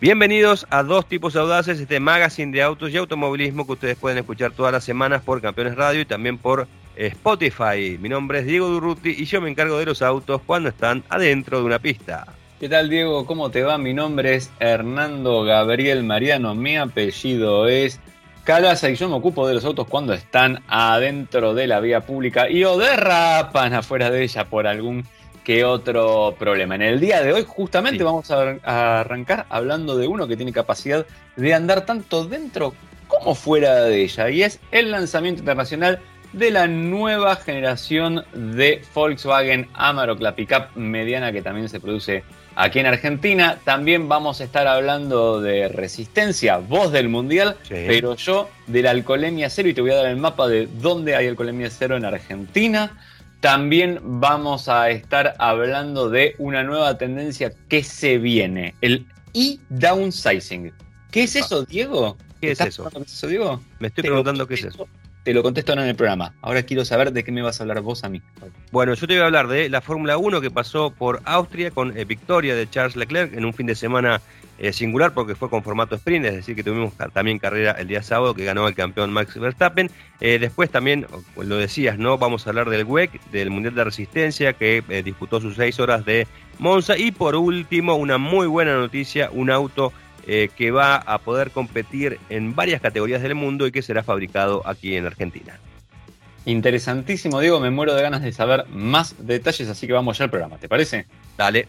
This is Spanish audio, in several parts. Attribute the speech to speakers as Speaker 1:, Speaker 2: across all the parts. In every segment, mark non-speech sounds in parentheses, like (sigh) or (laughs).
Speaker 1: Bienvenidos a Dos Tipos Audaces, este magazine de autos y automovilismo que ustedes pueden escuchar todas las semanas por Campeones Radio y también por eh, Spotify. Mi nombre es Diego Durruti y yo me encargo de los autos cuando están adentro de una pista.
Speaker 2: ¿Qué tal Diego? ¿Cómo te va? Mi nombre es Hernando Gabriel Mariano, mi apellido es Calaza y yo me ocupo de los autos cuando están adentro de la vía pública y o derrapan afuera de ella por algún que otro problema. En el día de hoy justamente vamos a, arrancar hablando de uno que tiene capacidad de andar tanto dentro como fuera de ella y es el lanzamiento internacional de la nueva generación de Volkswagen Amarok, la pickup mediana que también se produce aquí en Argentina. También vamos a estar hablando de resistencia, voz del mundial, pero yo de la alcoholemia cero y te voy a dar el mapa de dónde hay alcoholemia cero en Argentina. También vamos a estar hablando de una nueva tendencia que se viene, el e-downsizing. ¿Qué es eso, Diego?
Speaker 1: ¿Qué es eso?
Speaker 2: ¿Qué es eso, Diego?
Speaker 1: Me estoy preguntando qué es eso.
Speaker 2: Te lo contesto ahora en el programa. Ahora quiero saber de qué me vas a hablar vos a mí.
Speaker 1: Bueno, yo te voy a hablar de la Fórmula 1 que pasó por Austria con eh, victoria de Charles Leclerc en un fin de semana eh, singular porque fue con formato sprint, es decir, que tuvimos también carrera el día sábado que ganó el campeón Max Verstappen. Eh, después también, lo decías, ¿no? Vamos a hablar del WEC, del Mundial de Resistencia, que eh, disputó sus seis horas de Monza. Y por último, una muy buena noticia, un auto que va a poder competir en varias categorías del mundo y que será fabricado aquí en Argentina.
Speaker 2: Interesantísimo, Diego, me muero de ganas de saber más detalles, así que vamos ya al programa, ¿te parece?
Speaker 1: Dale.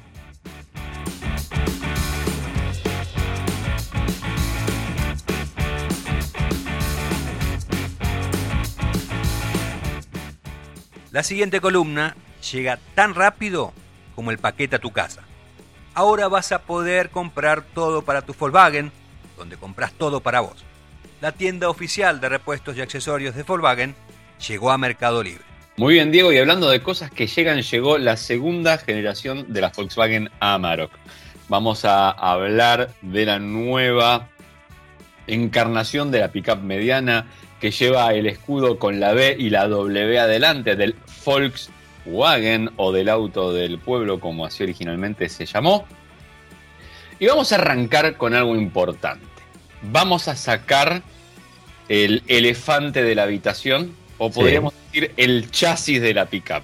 Speaker 1: La siguiente columna llega tan rápido como el paquete a tu casa. Ahora vas a poder comprar todo para tu Volkswagen, donde compras todo para vos. La tienda oficial de repuestos y accesorios de Volkswagen llegó a Mercado Libre.
Speaker 2: Muy bien, Diego, y hablando de cosas que llegan, llegó la segunda generación de la Volkswagen Amarok. Vamos a hablar de la nueva encarnación de la pickup mediana que lleva el escudo con la B y la W adelante del Volkswagen o del auto del pueblo, como así originalmente se llamó. Y vamos a arrancar con algo importante. Vamos a sacar el elefante de la habitación, o podríamos decir el chasis de la pickup.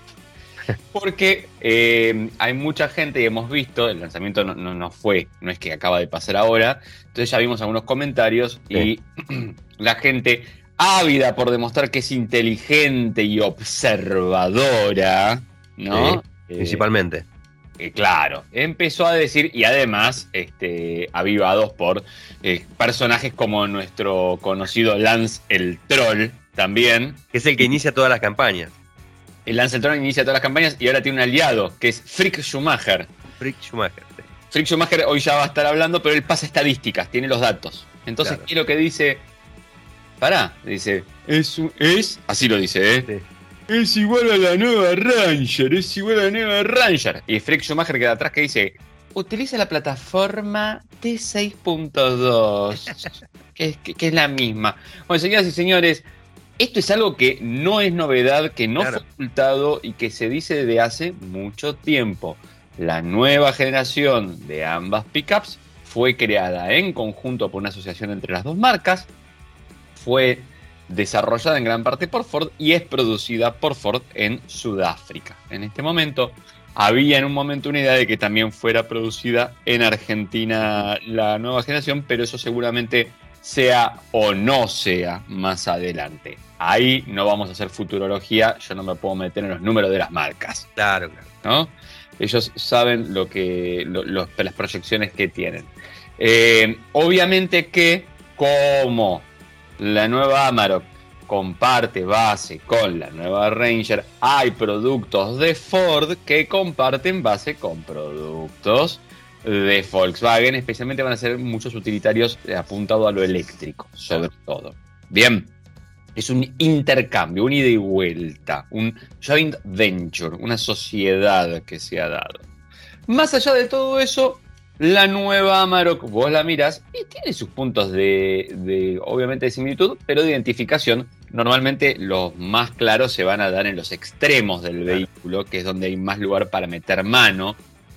Speaker 2: (laughs) Porque eh, hay mucha gente y hemos visto, el lanzamiento no, no, fue, no es que acaba de pasar ahora, entonces ya vimos algunos comentarios y (clears throat) la gente ávida por demostrar que es inteligente y observadora, ¿no?
Speaker 1: Eh, principalmente.
Speaker 2: Eh, claro, empezó a decir, y además, este, avivados por eh, personajes como nuestro conocido Lance el Troll, también.
Speaker 1: Que es el que inicia todas las campañas.
Speaker 2: El Lance el Troll inicia todas las campañas y ahora tiene un aliado, que es Frick Schumacher.
Speaker 1: Frick Schumacher.
Speaker 2: Frick Schumacher hoy ya va a estar hablando, pero él pasa estadísticas, tiene los datos. Entonces, quiero que dice? Pará, dice, es, es, así lo dice, ¿eh? Es igual a la nueva Ranger, es igual a la nueva Ranger. Y Frick Schumacher queda atrás que dice, utiliza la plataforma T6.2, (laughs) que, es, que, es la misma. Bueno, señoras y señores, esto es algo que no es novedad, que no fue ocultado y que se dice desde hace mucho tiempo. La nueva generación de ambas pickups fue creada en conjunto por una asociación entre las dos marcas, fue desarrollada en gran parte por Ford y es producida por Ford en Sudáfrica. En este momento había en un momento una idea de que también fuera producida en Argentina la nueva generación, pero eso seguramente sea o no sea más adelante. Ahí no vamos a hacer futurología, yo no me puedo meter en los números de las marcas.
Speaker 1: Claro, claro.
Speaker 2: ¿no? Ellos saben lo que, las proyecciones que tienen. Eh, obviamente que como la nueva Amarok comparte base con la nueva Ranger, hay productos de Ford que comparten base con productos de Volkswagen, especialmente van a ser muchos utilitarios apuntados a lo eléctrico, sobre todo. Bien, es un intercambio, un ida y vuelta, un joint venture, una sociedad que se ha dado. Más allá de todo eso, la nueva Amarok, vos la miras y tiene sus puntos de, obviamente, de similitud, pero de identificación. Normalmente los más claros se van a dar en los extremos del vehículo, que es donde hay más lugar para meter mano.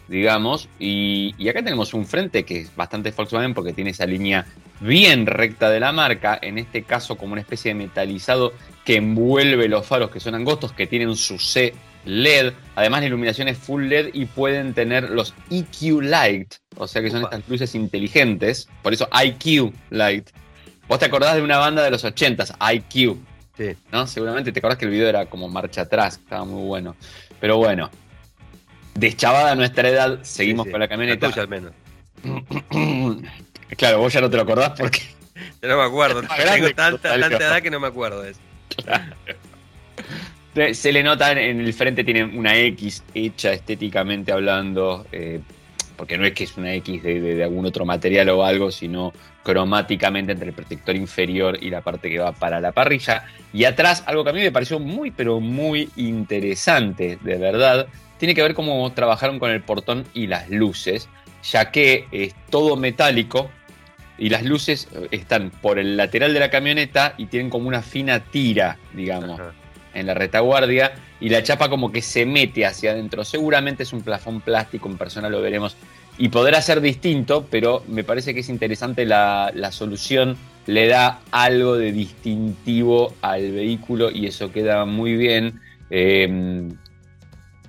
Speaker 2: digamos. Y, y, acá tenemos un frente que es bastante Volkswagen porque tiene esa línea bien recta de la marca, en este caso como una especie de metalizado que envuelve los faros que son angostos, que tienen su C LED. Además, la iluminación es full LED y pueden tener los EQ Light, o sea que son estas luces inteligentes. Por eso IQ Light. Vos te acordás de una banda de los 80s, IQ. Sí. ¿No? Seguramente te acordás que el video era como marcha atrás, estaba muy bueno. Pero bueno, deschavada nuestra edad, seguimos con la camioneta.
Speaker 1: La al menos. (clears throat)
Speaker 2: claro, vos ya no te lo acordás porque. (laughs)
Speaker 1: Yo no me acuerdo. (laughs) Tengo tanta, tanta edad que no me acuerdo de eso. Claro.
Speaker 2: Se le nota en el frente, tiene una X hecha estéticamente hablando, eh, porque no es que es una X de, algún otro material o algo, sino cromáticamente entre el protector inferior y la parte que va para la parrilla. Y atrás, algo que a mí me pareció muy, pero muy interesante, de verdad, tiene que ver cómo trabajaron con el portón y las luces, ya que es todo metálico, y las luces están por el lateral de la camioneta y tienen como una fina tira, digamos en la retaguardia y la chapa como que se mete hacia adentro. Seguramente es un plafón plástico, en persona lo veremos y podrá ser distinto, pero me parece que es interesante la, solución, le da algo de distintivo al vehículo y eso queda muy bien. Em,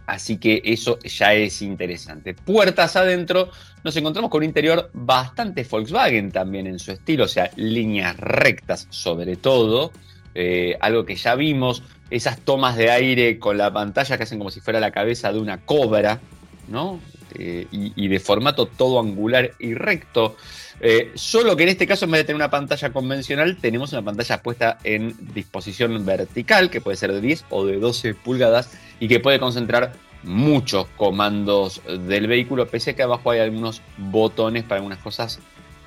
Speaker 2: así que eso ya es interesante. Puertas adentro, nos encontramos con un interior bastante Volkswagen también en su estilo, o sea, líneas rectas sobre todo. Eh, algo que ya vimos, esas tomas de aire con la pantalla que hacen como si fuera la cabeza de una cobra, ¿no? Eh, y, de formato todo angular y recto. Eh, solo que en este caso, en vez de tener una pantalla convencional, tenemos una pantalla puesta en disposición vertical, que puede ser de 10 o de 12 pulgadas, y que puede concentrar muchos comandos del vehículo, pese a que abajo hay algunos botones para algunas cosas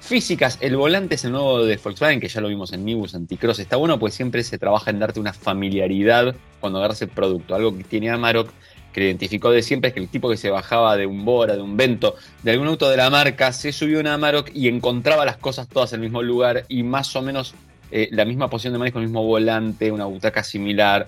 Speaker 2: Físicas, el volante es el nuevo de Volkswagen, que ya lo vimos en Nibus Anticross. Está bueno, pues siempre se trabaja en darte una familiaridad cuando agarras el producto. Algo que tiene Amarok, que identificó de siempre, es que el tipo que se bajaba de un Bora, de un Vento, de algún auto de la marca, se subió a Amarok y encontraba las cosas todas en el mismo lugar y más o menos eh, la misma posición de manejo, el mismo volante, una butaca similar.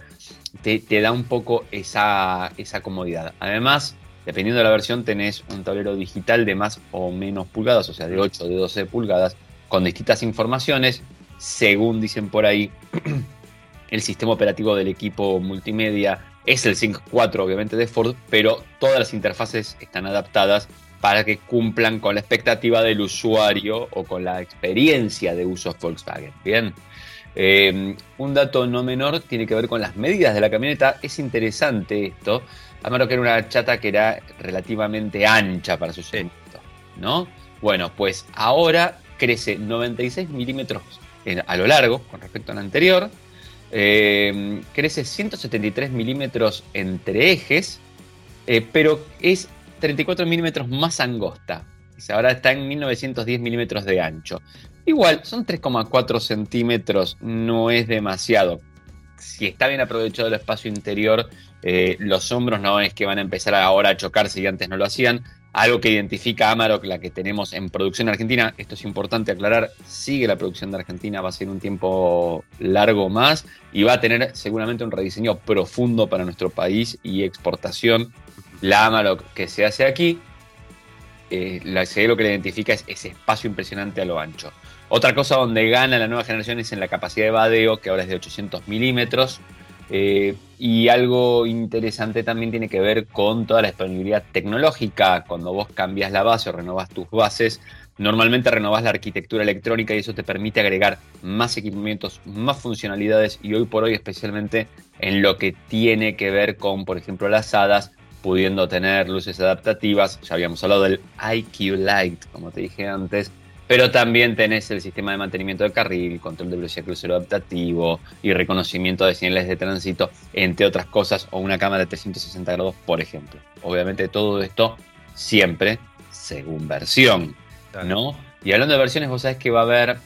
Speaker 2: Te, da un poco esa, esa comodidad. Además, Dependiendo de la versión tenés un tablero digital de más o menos pulgadas, o sea, de 8 o de 12 pulgadas, con distintas informaciones, según dicen por ahí, (clears throat) el sistema operativo del equipo multimedia es el Sync 4, obviamente, de Ford, pero todas las interfaces están adaptadas para que cumplan con la expectativa del usuario o con la experiencia de uso Volkswagen. Bien. Eh, un dato no menor tiene que ver con las medidas de la camioneta. Es interesante esto, Amarok que era una chata que era relativamente ancha para su segmento, ¿no? Bueno, pues ahora crece 96 milímetros a lo largo con respecto al anterior, eh, crece 173 milímetros entre ejes, eh, pero es 34 milímetros más angosta. Ahora está en 1910 milímetros de ancho. Igual, son 3,4 centímetros, no es demasiado. Si está bien aprovechado el espacio interior, eh, los hombros no es que van a empezar ahora a chocarse y antes no lo hacían. Algo que identifica Amarok, la que tenemos en producción argentina, esto es importante aclarar, sigue la producción de Argentina, va a ser un tiempo largo más y va a tener seguramente un rediseño profundo para nuestro país y exportación. La Amarok que se hace aquí, eh, lo que le identifica es ese espacio impresionante a lo ancho. Otra cosa donde gana la nueva generación es en la capacidad de vadeo, que ahora es de 800 milímetros. Eh, y algo interesante también tiene que ver con toda la disponibilidad tecnológica. Cuando vos cambias la base o renovas tus bases, normalmente renovas la arquitectura electrónica y eso te permite agregar más equipamientos, más funcionalidades y hoy por hoy especialmente en lo que tiene que ver con, por ejemplo, las hadas, pudiendo tener luces adaptativas. Ya habíamos hablado del IQ Light, como te dije antes, pero también tenés el sistema de mantenimiento del carril, control de velocidad crucero adaptativo y reconocimiento de señales de tránsito, entre otras cosas, o una cámara de 360 grados, por ejemplo. Obviamente todo esto siempre según versión, ¿no? Y hablando de versiones, vos sabés que va a haber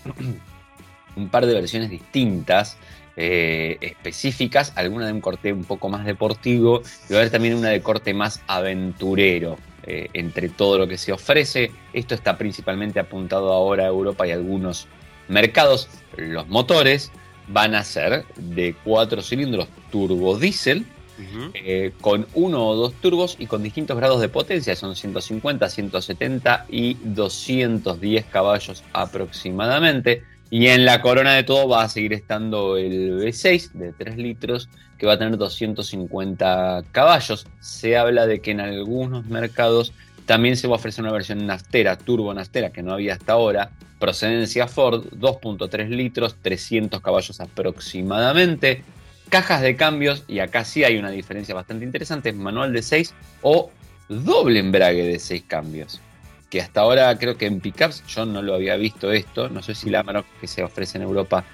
Speaker 2: (clears throat) un par de versiones distintas, eh, específicas, alguna de un corte un poco más deportivo y va a haber también una de corte más aventurero. Eh, entre todo lo que se ofrece. Esto está principalmente apuntado ahora a Europa y algunos mercados. Los motores van a ser de 4 cilindros turbo diésel eh, con uno o dos turbos y con distintos grados de potencia, son 150, 170 y 210 caballos aproximadamente. Y en la corona de todo va a seguir estando el V6 de 3 litros que va a tener 250 caballos. Se habla de que en algunos mercados también se va a ofrecer una versión naftera, turbo naftera, que no había hasta ahora. Procedencia Ford, 2.3 litros, 300 caballos aproximadamente. Cajas de cambios, y acá sí hay una diferencia bastante interesante, manual de 6 o doble embrague de 6 cambios que hasta ahora creo que en pickups yo no lo había visto esto. No sé si la Amarok que se ofrece en Europa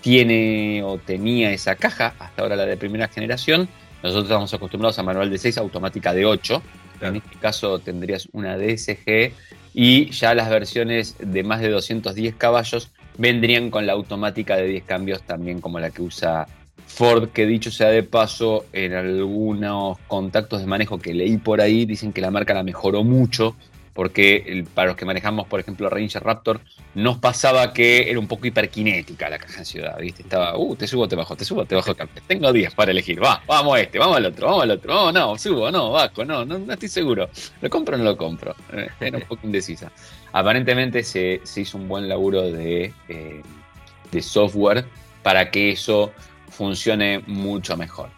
Speaker 2: tiene o tenía esa caja, hasta ahora la de primera generación. Nosotros estamos acostumbrados a manual de 6, automática de 8. En este caso tendrías una DSG y ya las versiones de más de 210 caballos vendrían con la automática de 10 cambios también como la que usa Ford, que dicho sea de paso, en algunos contactos de manejo que leí por ahí, dicen que la marca la mejoró mucho porque para los que manejamos, por ejemplo, Ranger Raptor, nos pasaba que era un poco hiperkinética la caja en ciudad, ¿viste? Estaba, uh, te subo, te bajo, te subo, te bajo, tengo 10 para elegir, va, vamos a este, vamos al otro, vamos al otro, no, subo, no, bajo, no, no, estoy seguro, ¿lo compro o no lo compro? Eh, era un poco indecisa. Aparentemente se, hizo un buen laburo eh, de software para que eso funcione mucho mejor.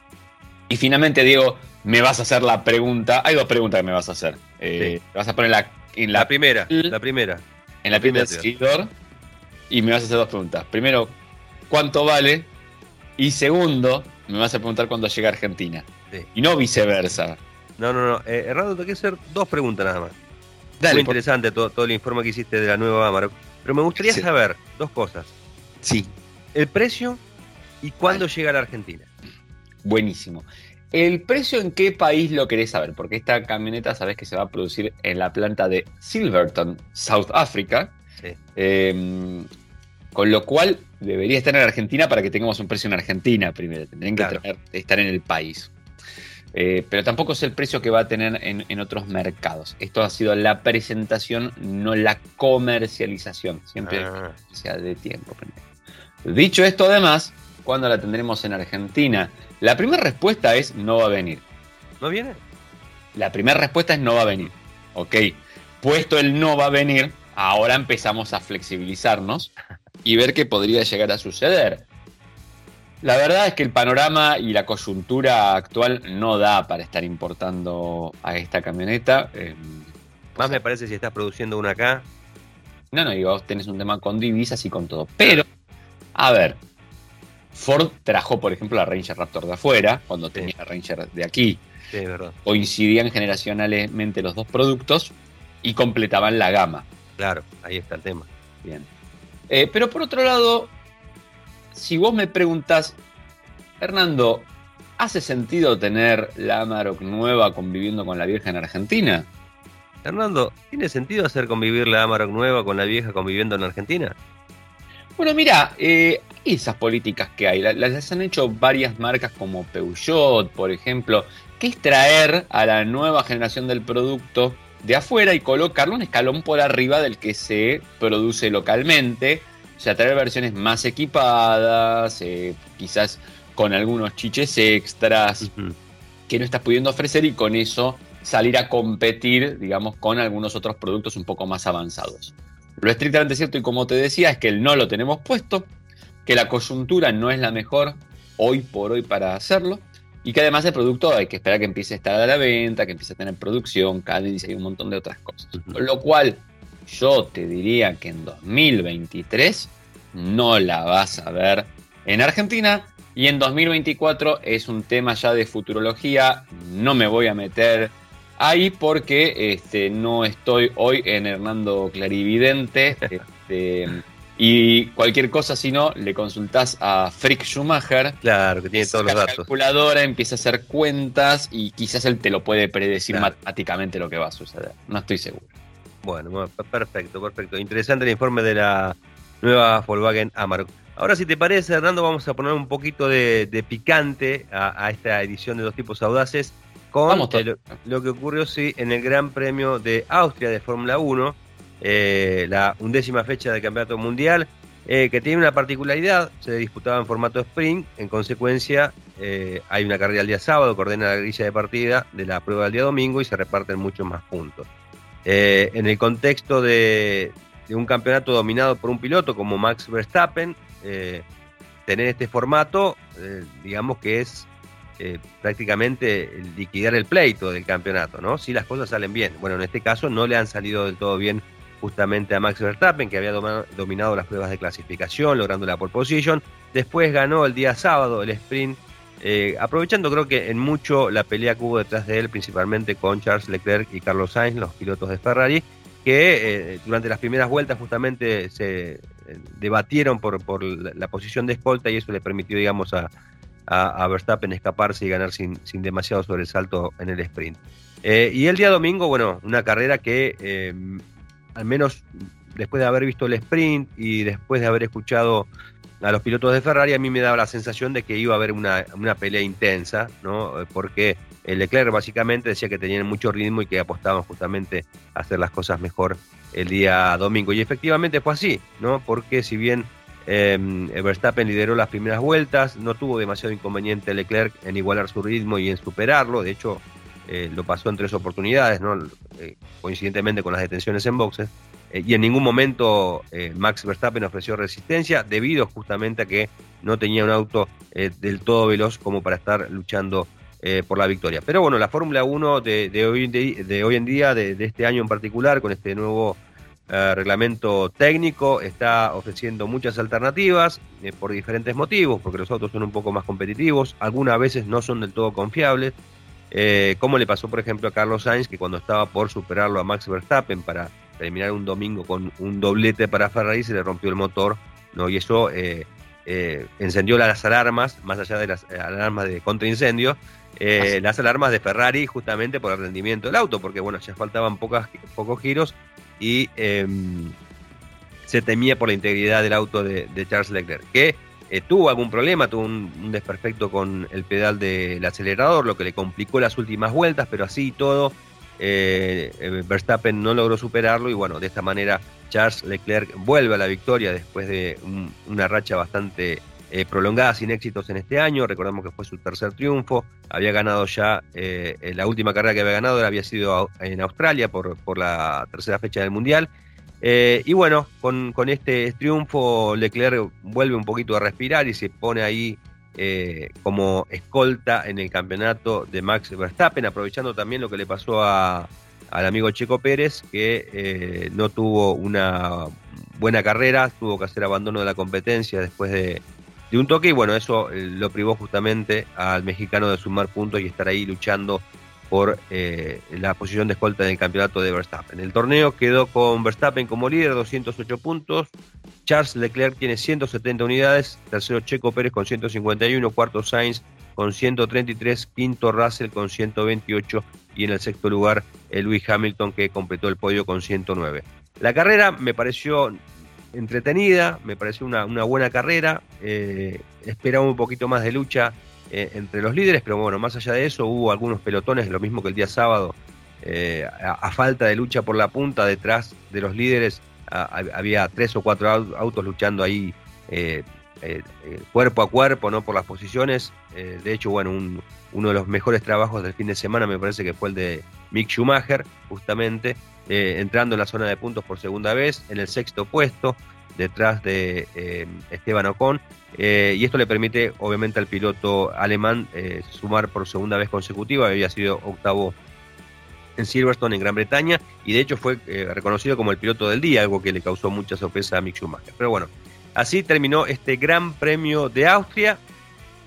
Speaker 2: Y finalmente, Diego, me vas a hacer la pregunta. Hay dos preguntas que me vas a hacer. Eh, vas a poner la,
Speaker 1: en la, primera. La primera.
Speaker 2: En la, primera seguidor. Y me vas a hacer dos preguntas. Primero, ¿cuánto vale? Y segundo, me vas a preguntar cuándo llega a Argentina. Y no viceversa.
Speaker 1: No, no, no. Eh, Hernando, te quiero hacer dos preguntas nada más. Dale, Muy interesante todo, todo, el informe que hiciste de la nueva Amarok. Pero me gustaría saber dos cosas.
Speaker 2: Sí.
Speaker 1: El precio y cuándo llega a la Argentina.
Speaker 2: Buenísimo. ¿El precio en qué país lo querés saber? Porque esta camioneta sabes que se va a producir en la planta de Silverton, South Africa. Em, con lo cual debería estar en Argentina para que tengamos un precio en Argentina primero. Tendrían que estar en el país. Eh, pero tampoco es el precio que va a tener en, otros mercados. Esto ha sido la presentación, no la comercialización. Siempre ah. sea de tiempo. Dicho esto, además, ¿cuándo la tendremos en Argentina? La primera respuesta es no va a venir.
Speaker 1: ¿No viene?
Speaker 2: La primera respuesta es no va a venir. Ok. Puesto el no va a venir, ahora empezamos a flexibilizarnos y ver qué podría llegar a suceder. La verdad es que el panorama y la coyuntura actual no da para estar importando a esta camioneta.
Speaker 1: Em, Más me parece si estás produciendo una acá.
Speaker 2: No, no, digo, vos tenés un tema con divisas y con todo. Pero, a ver, Ford trajo, por ejemplo, la Ranger Raptor de afuera, cuando tenía la Ranger de aquí.
Speaker 1: Sí, verdad.
Speaker 2: Coincidían generacionalmente los dos productos y completaban la gama.
Speaker 1: Claro, ahí está el tema.
Speaker 2: Bien. Eh, pero por otro lado, si vos me preguntas, Hernando, ¿hace sentido tener la Amarok nueva conviviendo con la vieja en Argentina?
Speaker 1: Hernando, ¿tiene sentido hacer convivir la Amarok nueva con la vieja conviviendo en Argentina?
Speaker 2: Bueno, mira, eh, esas políticas que hay, las, han hecho varias marcas como Peugeot, por ejemplo, que es traer a la nueva generación del producto de afuera y colocarlo un escalón por arriba del que se produce localmente. O sea, traer versiones más equipadas, eh, quizás con algunos chiches extras que no estás pudiendo ofrecer y con eso salir a competir, digamos, con algunos otros productos un poco más avanzados. Lo estrictamente cierto y como te decía es que el no lo tenemos puesto, que la coyuntura no es la mejor hoy por hoy para hacerlo y que además el producto hay que esperar que empiece a estar a la venta, que empiece a tener producción, cadencia y un montón de otras cosas. Con lo cual yo te diría que en 2023 no la vas a ver en Argentina y en 2024 es un tema ya de futurología, no me voy a meter ahí porque este, no estoy hoy en Hernando Clarividente. Este, y cualquier cosa, si no, le consultás a Frick Schumacher.
Speaker 1: Claro, que tiene todos los datos.
Speaker 2: calculadora, empieza a hacer cuentas y quizás él te lo puede predecir matemáticamente lo que va a suceder. No estoy seguro.
Speaker 1: Bueno, perfecto, perfecto. Interesante el informe de la nueva Volkswagen Amarok. Ahora, si te parece, Hernando, vamos a poner un poquito de, picante a, esta edición de Dos Tipos Audaces con lo, que ocurrió sí en el Gran Premio de Austria de Fórmula 1, eh, la undécima fecha del Campeonato Mundial. eh, que tiene una particularidad, se disputaba en formato sprint, en consecuencia eh, hay una carrera el día sábado que ordena la grilla de partida de la prueba del día domingo y se reparten muchos más puntos. En el contexto de, un campeonato dominado por un piloto como Max Verstappen, tener este formato, digamos que es prácticamente liquidar el pleito del campeonato, ¿no? Si las cosas salen bien. Bueno, en este caso no le han salido del todo bien justamente a Max Verstappen, que había dominado las pruebas de clasificación, logrando la pole position. Después ganó el día sábado el sprint, eh, aprovechando creo que en mucho la pelea que hubo detrás de él, principalmente con Charles Leclerc y Carlos Sainz, los pilotos de Ferrari, que eh, durante las primeras vueltas justamente se eh, debatieron por la posición de escolta y eso le permitió, digamos, a, a, Verstappen escaparse y ganar sin, sin demasiado sobresalto en el sprint. y el día domingo, bueno, una carrera que al menos después de haber visto el sprint y después de haber escuchado a los pilotos de Ferrari, a mí me daba la sensación de que iba a haber una, pelea intensa, ¿no? Porque el Leclerc básicamente decía que tenían mucho ritmo y que apostaban justamente a hacer las cosas mejor el día domingo. Y efectivamente fue así, ¿no? Porque si bien em, Verstappen lideró las primeras vueltas, no tuvo demasiado inconveniente Leclerc en igualar su ritmo y en superarlo. De hecho, eh, lo pasó en tres oportunidades, ¿no? Eh, coincidentemente con las detenciones en boxes, eh, y en ningún momento Max Verstappen ofreció resistencia debido justamente a que no tenía un auto del todo veloz como para estar luchando por la victoria. Pero bueno, la Fórmula 1 de, hoy, de, hoy, en día, de, este año en particular, con este nuevo reglamento técnico, está ofreciendo muchas alternativas por diferentes motivos, porque los autos son un poco más competitivos, algunas veces no son del todo confiables. Eh, como le pasó, por ejemplo, a Carlos Sainz, que cuando estaba por superarlo a Max Verstappen para terminar un domingo con un doblete para Ferrari, se le rompió el motor, ¿no? Y eso eh, eh, encendió las alarmas, más allá de las alarmas de contraincendio, las alarmas de Ferrari justamente por el rendimiento del auto, porque bueno, ya faltaban pocas, pocos giros y em, se temía por la integridad del auto de, Charles Leclerc, que eh, tuvo algún problema, tuvo un, desperfecto con el pedal del acelerador, lo que le complicó las últimas vueltas, pero así y todo, eh, eh, Verstappen no logró superarlo y bueno, de esta manera Charles Leclerc vuelve a la victoria después de una racha bastante prolongada sin éxitos en este año. Recordamos que fue su tercer triunfo, había ganado ya, la última carrera que había ganado había sido en Australia por, por la tercera fecha del Mundial eh, y bueno, con, este triunfo Leclerc vuelve un poquito a respirar y se pone ahí eh, como escolta en el campeonato de Max Verstappen, aprovechando también lo que le pasó al amigo Checo Pérez, que eh, no tuvo una buena carrera, tuvo que hacer abandono de la competencia después de, de un toque y bueno, eso lo privó justamente al mexicano de sumar puntos y estar ahí luchando por eh, la posición de escolta en el campeonato de Verstappen. El torneo quedó con Verstappen como líder, 208 puntos. Charles Leclerc tiene 170 unidades. Tercero Checo Pérez con 151. Cuarto Sainz con 133. Quinto Russell con 128. Y en el sexto lugar el Lewis Hamilton que completó el podio con 109. La carrera me pareció entretenida, me pareció una, buena carrera. Eh, esperaba un poquito más de lucha eh, entre los líderes, pero bueno, más allá de eso hubo algunos pelotones, lo mismo que el día sábado, eh, a, falta de lucha por la punta, detrás de los líderes había tres o cuatro autos luchando ahí cuerpo a cuerpo, no por las posiciones. de hecho, bueno, uno de los mejores trabajos del fin de semana me parece que fue el de Mick Schumacher, justamente, entrando en la zona de puntos por segunda vez, en el sexto puesto detrás de eh, Esteban Ocon. Eh, y esto le permite, obviamente, al piloto alemán eh, sumar por segunda vez consecutiva. Había sido octavo en Silverstone, en Gran Bretaña, y de hecho fue reconocido como el piloto del día, algo que le causó mucha sorpresa a Mick Schumacher. Pero bueno, así terminó este Gran Premio de Austria,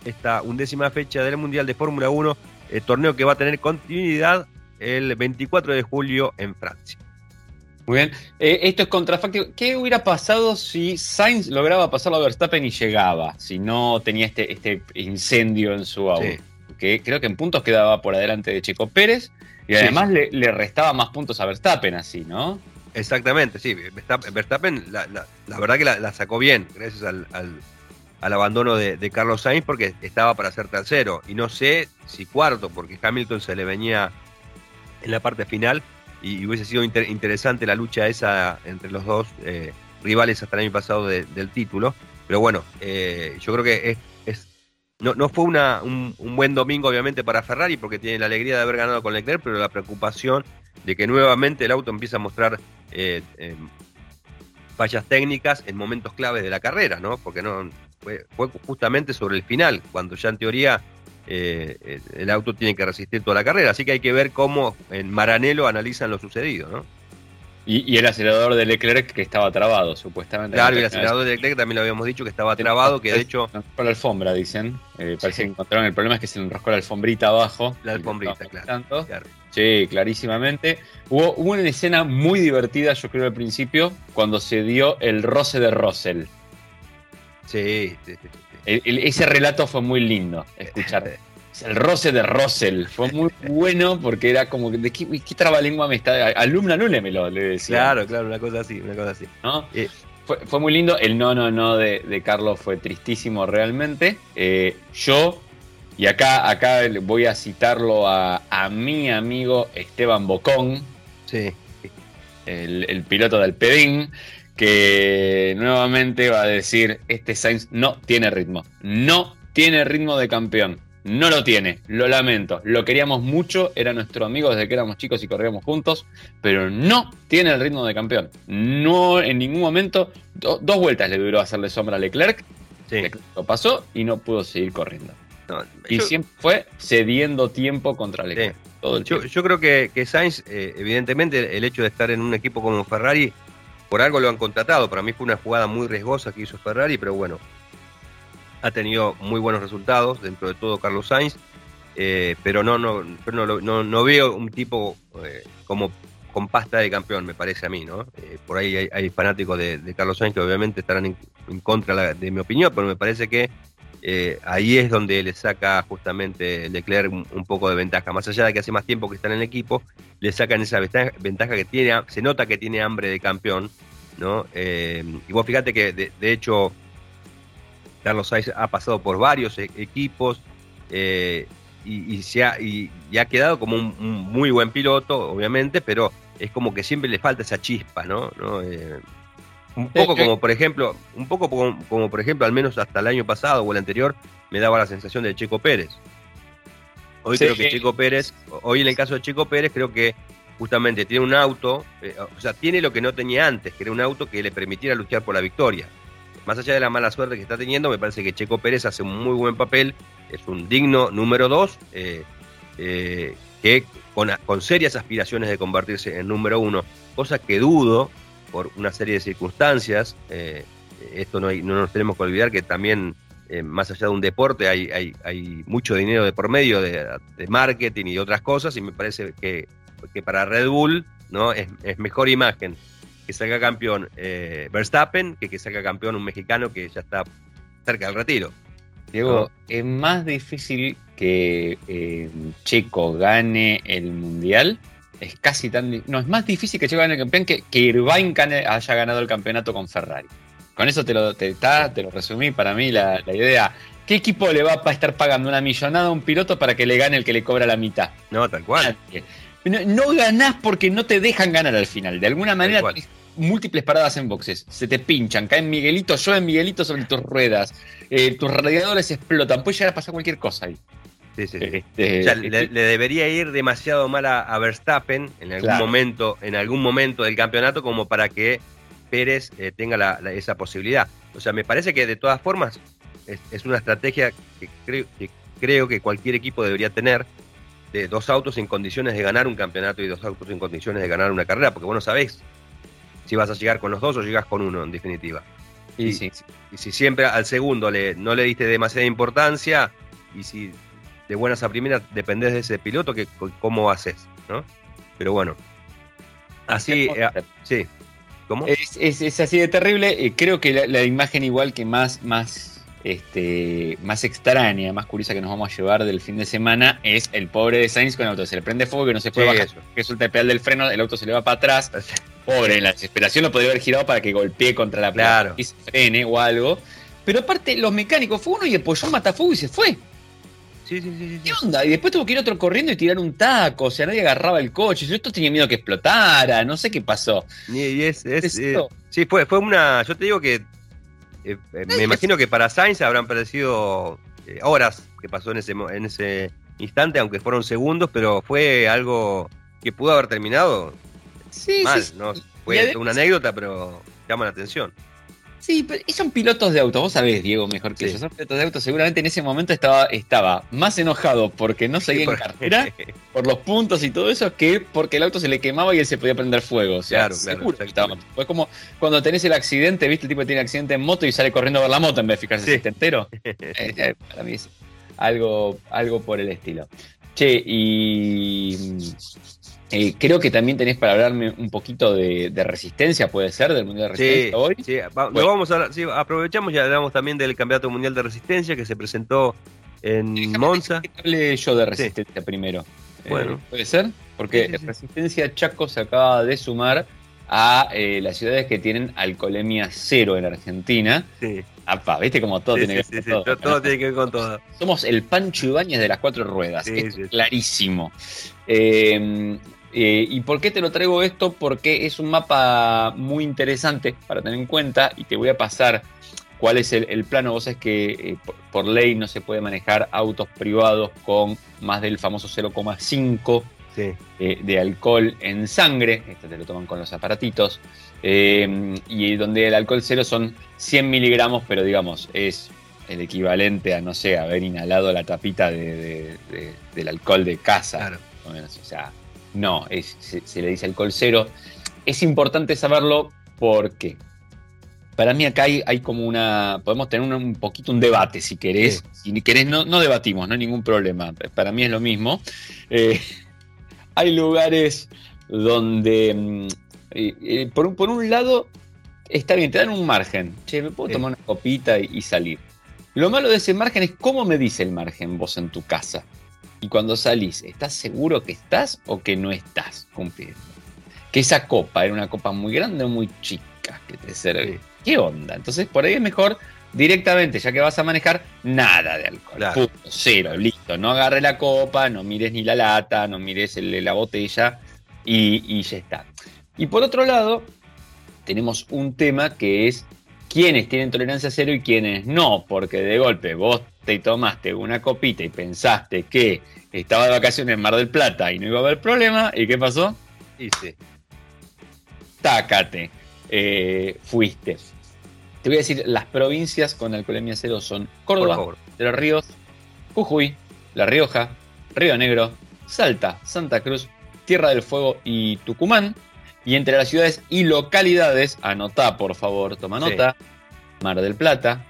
Speaker 1: esta undécima fecha del Mundial de Fórmula 1, el torneo que va a tener continuidad el 24 de julio en Francia.
Speaker 2: Muy bien. Eh, esto es contrafáctico. ¿Qué hubiera pasado si Sainz lograba pasarlo a Verstappen y llegaba? Si no tenía este, este incendio en su auto. Que creo que en puntos quedaba por adelante de Checo Pérez. Y además Le, restaba más puntos a Verstappen así, ¿no?
Speaker 1: Exactamente, sí. Verstappen, la, verdad que la, sacó bien, gracias al, abandono de, de, Carlos Sainz, porque estaba para ser tercero. Y no sé si cuarto, porque Hamilton se le venía en la parte final y hubiese sido interesante la lucha esa entre los dos, eh, rivales hasta el año pasado del título. Pero bueno, eh, yo creo que es, no, no, fue una, un, buen domingo obviamente para Ferrari porque tiene la alegría de haber ganado con Leclerc, pero la preocupación de que nuevamente el auto empieza a mostrar eh, em, fallas técnicas en momentos claves de la carrera, ¿no? Porque no fue, justamente sobre el final, cuando ya en teoría eh, el auto tiene que resistir toda la carrera. Así que hay que ver cómo en Maranelo analizan lo sucedido, ¿no?
Speaker 2: Y, el acelerador de Leclerc que estaba trabado, supuestamente.
Speaker 1: Claro, y el acelerador de Leclerc también lo habíamos dicho que estaba trabado, que de hecho.
Speaker 2: Se enroscó la alfombra, dicen. Eh, parece que encontraron. El problema es que se le enroscó la alfombrita abajo.
Speaker 1: La alfombrita, claro,
Speaker 2: Sí, clarísimamente. Hubo, una escena muy divertida, yo creo, al principio, cuando se dio el roce de Russell.
Speaker 1: Sí, sí, sí.
Speaker 2: Ese relato fue muy lindo escuchar. (laughs) el roce de Russell. Fue muy bueno porque era como, ¿de qué, qué trabalengua me está? Alumna no le me lo le decía.
Speaker 1: Claro, claro, una cosa así, una cosa así.
Speaker 2: Eh, fue, muy lindo. El no, no, no de, Carlos fue tristísimo realmente. Eh, yo, y acá, acá voy a citarlo a, mi amigo Esteban Bocón.
Speaker 1: Sí.
Speaker 2: El, el piloto del Pedín que nuevamente va a decir, este Sainz no tiene ritmo, no tiene ritmo de campeón. No lo tiene, lo lamento. Lo queríamos mucho, era nuestro amigo desde que éramos chicos y corríamos juntos, pero no tiene el ritmo de campeón. No, en ningún momento, dos vueltas le duró hacerle sombra a Leclerc, sí. lo pasó y no pudo seguir corriendo. y siempre fue cediendo tiempo contra Leclerc.
Speaker 1: yo, creo que, que Sainz, eh, evidentemente, el hecho de estar en un equipo como Ferrari, por algo lo han contratado. Para mí fue una jugada muy riesgosa que hizo Ferrari, pero bueno, ha tenido muy buenos resultados, dentro de todo Carlos Sainz, eh, pero no, no, no, no, veo un tipo eh, como con pasta de campeón, me parece a mí, ¿no? Eh, por ahí hay, fanáticos de, Carlos Sainz que obviamente estarán en, contra de mi opinión, pero me parece que ahí es donde le saca justamente Leclerc un, poco de ventaja. Más allá de que hace más tiempo que está en el equipo, le sacan esa ventaja, que tiene, se nota que tiene hambre de campeón, ¿no? y vos fíjate que de hecho Carlos Sainz ha pasado por varios e-, equipos eh, y, se ha, y, ha quedado como un, muy buen piloto, obviamente, pero es como que siempre le falta esa chispa, ¿no? Eh, un poco como por ejemplo, un poco como, por ejemplo, al menos hasta el año pasado o el anterior, me daba la sensación de Checo Pérez. Hoy creo que Checo Pérez, hoy en el caso de Checo Pérez, creo que justamente tiene un auto, eh, o sea, tiene lo que no tenía antes, que era un auto que le permitiera luchar por la victoria más allá de la mala suerte que está teniendo, me parece que Checo Pérez hace un muy buen papel, es un digno número dos, eh, eh, que con, serias aspiraciones de convertirse en número uno, cosa que dudo por una serie de circunstancias. Eh, esto no, no, nos tenemos que olvidar que también, más allá de un deporte, hay, hay, mucho dinero de por medio de, marketing y otras cosas, y me parece que, que para Red Bull ¿no? es, es mejor imagen que salga campeón eh, Verstappen que que salga campeón un mexicano que ya está cerca del retiro.
Speaker 2: Diego, es más difícil que eh, Checo gane el mundial. Es casi tan. No, es más difícil que Checo gane el campeón que, que Irvine haya ganado el campeonato con Ferrari. Con eso te lo, te, te lo resumí. Para mí, la, idea. ¿Qué equipo le va a estar pagando una millonada a un piloto para que le gane el que le cobra la mitad?
Speaker 1: No, tal cual.
Speaker 2: No, ganás porque no te dejan ganar al final. De alguna manera, múltiples paradas en boxes. Se te pinchan, caen Miguelito, en Miguelito sobre tus ruedas. Eh, tus radiadores explotan. Puede llegar a pasar cualquier cosa ahí.
Speaker 1: Sí, sí, este, este, le, debería ir demasiado mal a, Verstappen en algún momento, en algún momento del campeonato, como para que Pérez eh, tenga esa posibilidad. O sea, me parece que de todas formas es, una estrategia que que creo que cualquier equipo debería tener de dos autos en condiciones de ganar un campeonato y dos autos en condiciones de ganar una carrera, porque vos no sabés si vas a llegar con los dos o llegas con uno, en definitiva. Y, si, siempre al segundo le, no le diste demasiada importancia, y si de buenas a primeras dependés de ese piloto, que, ¿cómo haces? ¿no? Pero bueno, así, eh, sí.
Speaker 2: ¿Cómo? Es, así de terrible. Eh, creo que la, imagen igual que más, más este, más extraña, más curiosa que nos vamos a llevar del fin de semana es el pobre de Sainz con el auto. Se le prende fuego que no se puede bajar, que suelta el pedal del freno, el auto se le va para atrás. (laughs) Pobre, en la desesperación lo podría haber girado para que golpee contra la
Speaker 1: placa
Speaker 2: y se frene o algo. Pero aparte, los mecánicos, fue uno y apoyó un matafuego y se fue.
Speaker 1: Sí, sí, sí,
Speaker 2: ¿Qué onda? Y después tuvo que ir otro corriendo y tirar un taco, o sea, nadie agarraba el coche. Yo esto tenía miedo que explotara, no sé qué pasó.
Speaker 1: Y es, es, Sí, fue, fue una. Yo te digo que. eh, eh, me imagino que para Sainz habrán parecido eh, horas que pasó en ese, en ese instante, aunque fueron segundos, pero fue algo que pudo haber terminado
Speaker 2: Sí,
Speaker 1: mal, Fue una anécdota, pero llama la atención.
Speaker 2: Sí, pero y son pilotos de auto, vos sabés, Diego, mejor que
Speaker 1: Sí.
Speaker 2: yo. Son pilotos de auto, seguramente en ese momento estaba, estaba más enojado porque no seguía en
Speaker 1: Por-
Speaker 2: carrera, (laughs) por los puntos y todo eso, que porque el auto se le quemaba y él se podía prender fuego. O sea,
Speaker 1: Claro, claro,
Speaker 2: seguro que estaba. Fue como cuando tenés el accidente, viste, el tipo tiene accidente en moto y sale corriendo a ver la moto en vez de fijarse
Speaker 1: Sí.
Speaker 2: si está entero. (laughs) Eh, eh, para mí es algo, algo por el estilo. Che, y eh, creo que también tenés para hablarme un poquito de, de resistencia, puede ser, del Mundial de
Speaker 1: Sí,
Speaker 2: Resistencia hoy.
Speaker 1: sí, va-
Speaker 2: Bueno.
Speaker 1: vamos a sí, aprovechamos y hablamos también del Campeonato Mundial de Resistencia que se presentó en
Speaker 2: Déjame
Speaker 1: Monza.
Speaker 2: que hable yo de resistencia primero.
Speaker 1: Bueno.
Speaker 2: Eh, ¿Puede ser? Porque. Resistencia Chaco se acaba de sumar a eh, las ciudades que tienen alcoholemia cero en Argentina.
Speaker 1: Sí,
Speaker 2: Apa, ¿viste como todo
Speaker 1: sí,
Speaker 2: tiene
Speaker 1: sí,
Speaker 2: que ver con
Speaker 1: sí,
Speaker 2: todo?
Speaker 1: todo, tiene que ver con todo.
Speaker 2: Somos el Pancho Ibáñez de las cuatro ruedas. Es clarísimo. Eh, eh, ¿Y por qué te lo traigo esto? Porque es un mapa muy interesante para tener en cuenta y te voy a pasar cuál es el, el plano. Vos sabés que eh, por, por ley no se puede manejar autos privados con más del famoso 0,5
Speaker 1: Sí,
Speaker 2: eh, de alcohol en sangre, esto te lo toman con los aparatitos, y donde el alcohol cero son 100 miligramos, pero digamos, es el equivalente a, no sé, haber inhalado la tapita de- de- de- del alcohol de casa.
Speaker 1: claro.
Speaker 2: O sea, no, es- se, se le dice alcohol cero. Es importante saberlo porque para mí acá hay, hay como una. Podemos tener un, un poquito un debate si querés. Si querés, no, no debatimos, no hay ningún problema. Para mí es lo mismo. Eh, (laughs) hay lugares donde, mm, eh, eh, por, un- por un lado, está bien, te dan un margen. Che, me puedo
Speaker 1: Sí.
Speaker 2: tomar una copita y, y salir. Lo malo de ese margen es cómo me dice el margen vos en tu casa. Y cuando salís, ¿estás seguro que estás o que no estás cumpliendo? Que esa copa era una copa muy grande o muy chica que te serví.
Speaker 1: Sí.
Speaker 2: ¿Qué onda? Entonces, por ahí es mejor directamente, ya que vas a manejar, nada de alcohol.
Speaker 1: Claro.
Speaker 2: Punto, cero, listo. No agarre la copa, no mires ni la lata, no mires el- la botella y, y ya está. Y por otro lado, tenemos un tema que es quiénes tienen tolerancia cero y quiénes no, porque de golpe vos te tomaste una copita y pensaste que estaba de vacaciones en Mar del Plata y no iba a haber problema, ¿y qué pasó?
Speaker 1: Sí.
Speaker 2: tácate, eh, fuiste. Te voy a decir, las provincias con alcoholemia cero son Córdoba, de los Ríos, Jujuy, La Rioja, Río Negro, Salta, Santa Cruz, Tierra del Fuego y Tucumán. Y entre las ciudades y localidades, anotá por favor, toma
Speaker 1: Sí.
Speaker 2: nota, Mar del Plata,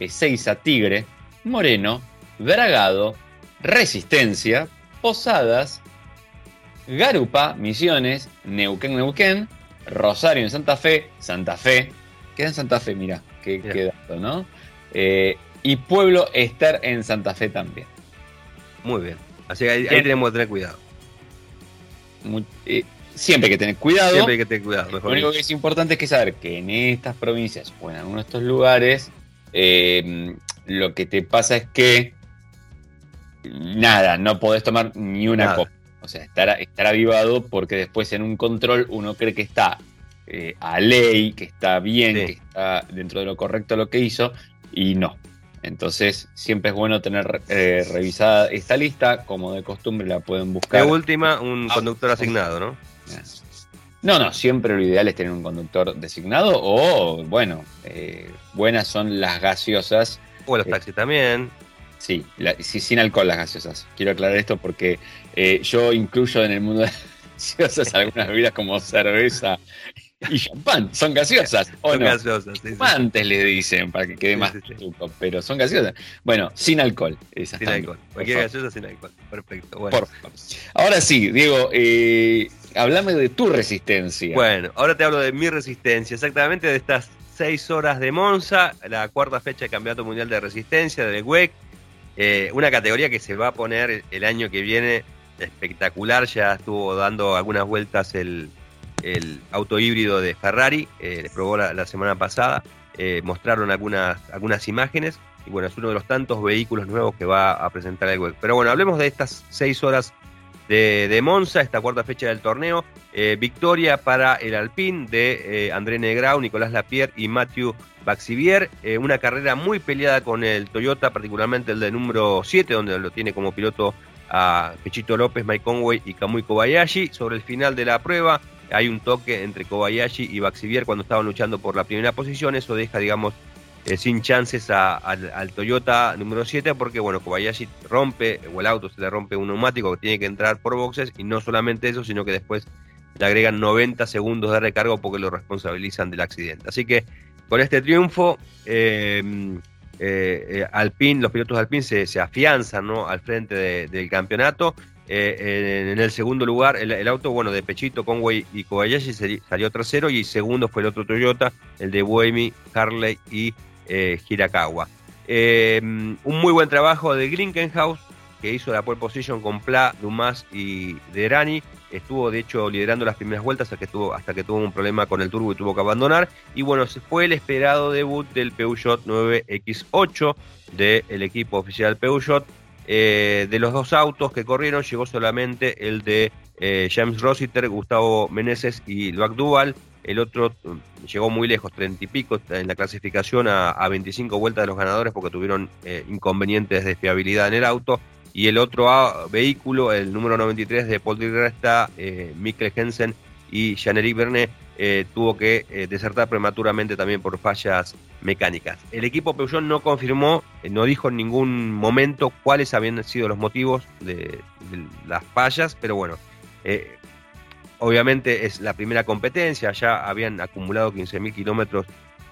Speaker 2: Ezeiza Tigre, Moreno, Bragado, Resistencia, Posadas, Garupa, Misiones, Neuquén, Neuquén, Rosario en Santa Fe, Santa Fe, queda en Santa Fe, mira, qué,
Speaker 1: Mirá.
Speaker 2: qué dato, ¿no? Eh, y Pueblo Ester en Santa Fe también.
Speaker 1: Muy bien. Así que ahí, tenemos que tener cuidado.
Speaker 2: Muy- eh, siempre hay que tener cuidado.
Speaker 1: Siempre hay que tener cuidado.
Speaker 2: Lo único que es importante es que saber que en estas provincias o en algunos de estos lugares, eh, lo que te pasa es que nada, no podés tomar ni una
Speaker 1: Nada.
Speaker 2: copa. O sea, estar, estar avivado porque después en un control uno cree que está eh, a ley, que está bien,
Speaker 1: Sí.
Speaker 2: que está dentro de lo correcto lo que hizo, y no. Entonces, siempre es bueno tener eh, revisada esta lista, como de costumbre la pueden
Speaker 1: De
Speaker 2: buscar.
Speaker 1: última, un
Speaker 2: Ah,
Speaker 1: conductor asignado, ¿no?
Speaker 2: No, no, siempre lo ideal es tener un conductor designado o, bueno, eh, buenas son las gaseosas.
Speaker 1: O los
Speaker 2: Sí.
Speaker 1: taxis también.
Speaker 2: Sí, la- sí, sin alcohol las gaseosas. Quiero aclarar esto porque eh, yo incluyo en el mundo de las (laughs) gaseosas algunas bebidas como cerveza y champán. Son gaseosas, (laughs) ¿o
Speaker 1: Son
Speaker 2: no?
Speaker 1: gaseosas, sí, sí.
Speaker 2: Antes le dicen para que quede
Speaker 1: Sí,
Speaker 2: más truco, pero son gaseosas. Bueno, sin alcohol. Esas
Speaker 1: Sin
Speaker 2: también,
Speaker 1: alcohol. Cualquier gaseosa sin alcohol. Perfecto. Bueno.
Speaker 2: Por favor. Ahora sí, Diego, eh, hablame de tu resistencia.
Speaker 1: Bueno, ahora te hablo de mi resistencia, exactamente de estas seis horas de Monza, la cuarta fecha del Campeonato Mundial de Resistencia del WEC, eh, una categoría que se va a poner el año que viene espectacular, ya estuvo dando algunas vueltas el, el auto híbrido de Ferrari, eh, les probó la, semana pasada, eh, mostraron algunas, algunas imágenes, y bueno, es uno de los tantos vehículos nuevos que va a presentar el WEC. Pero bueno, hablemos de estas seis horas de, Monza, esta cuarta fecha del torneo. Eh, victoria para el Alpine de eh, André Negrau, Nicolás Lapierre y Matthew Baxivier. Una carrera muy peleada con el Toyota, particularmente el de número 7, donde lo tiene como piloto a Pechito López, Mike Conway y Kamui Kobayashi. Sobre el final de la prueba hay un toque entre Kobayashi y Baxivier cuando estaban luchando por la primera posición. Eso deja, digamos, eh, sin chances al, Toyota número 7 porque, bueno, Kobayashi rompe, o el auto se le rompe un neumático que tiene que entrar por boxes y no solamente eso, sino que después le agregan 90 segundos de recargo porque lo responsabilizan del accidente. Así que con este triunfo, eh, eh, Alpine, los pilotos Alpine se, afianzan al frente del campeonato. En, el segundo lugar, el, auto bueno de Pechito, Conway y Kobayashi salió tercero y segundo fue el otro Toyota, el de Buemi, Harley y eh, Hirakawa. Eh, un muy buen trabajo de Grinkenhaus, que hizo la pole position con Pla, Dumas y Derani. Estuvo, de hecho, liderando las primeras vueltas hasta que, tuvo, hasta que tuvo un problema con el turbo y tuvo que abandonar. Y bueno, fue el esperado debut del Peugeot 9X8 del equipo oficial Peugeot. Eh, de los dos autos que corrieron, llegó solamente el de James Rossiter, Gustavo Meneses y Luac Duval. El otro mm, llegó muy lejos, 30 y pico en la clasificación a, 25 vueltas de los ganadores porque tuvieron eh, inconvenientes de fiabilidad en el auto. Y el otro ah, vehículo, el número 93 de Paul Di Resta, eh, Mikkel Jensen y Jean-Éric Bernet, eh, tuvo que desertar prematuramente también por fallas mecánicas. El equipo Peugeot no confirmó, no dijo en ningún momento cuáles habían sido los motivos de, las fallas, pero bueno, Obviamente es la primera competencia, ya habían acumulado 15.000 kilómetros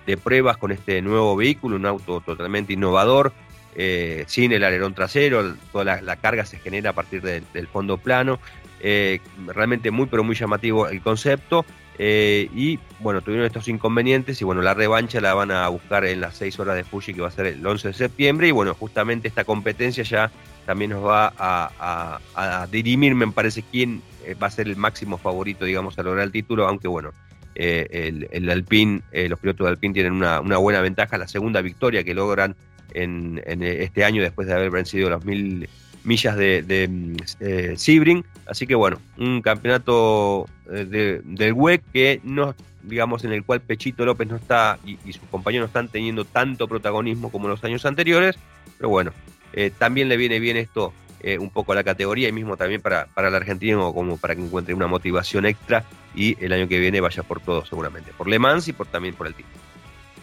Speaker 1: de pruebas con este nuevo vehículo, un auto totalmente innovador, eh, sin el alerón trasero, toda la, carga se genera a partir del fondo plano, eh, realmente muy pero muy llamativo el concepto. Eh, y bueno, tuvieron estos inconvenientes y bueno, la revancha la van a buscar en las 6 horas de Fuji que va a ser el 11 de septiembre y bueno, justamente esta competencia ya también nos va a, dirimir, me parece, quién eh, va a ser el máximo favorito, digamos, a lograr el título, aunque bueno, eh, el, Alpine, los pilotos de Alpine tienen una, buena ventaja, la segunda victoria que logran en, este año después de haber vencido las mil millas de, de Sebring, así que bueno, un campeonato del WEC que no digamos, en el cual Pechito López no está y, y sus compañeros no están teniendo tanto protagonismo como en los años anteriores, pero bueno, eh, también le viene bien esto eh, un poco a la categoría y mismo también para, para el argentino como para que encuentre una motivación extra y el año que viene vaya por todo seguramente, por Le Mans y por, también por el título.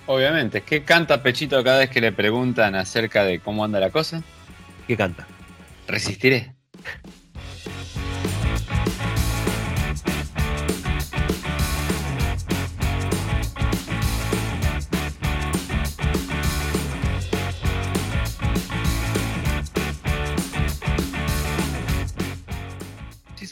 Speaker 2: Obviamente, ¿qué canta Pechito cada vez que le preguntan acerca de cómo anda la cosa?
Speaker 1: ¿Qué canta?
Speaker 2: Resistiré.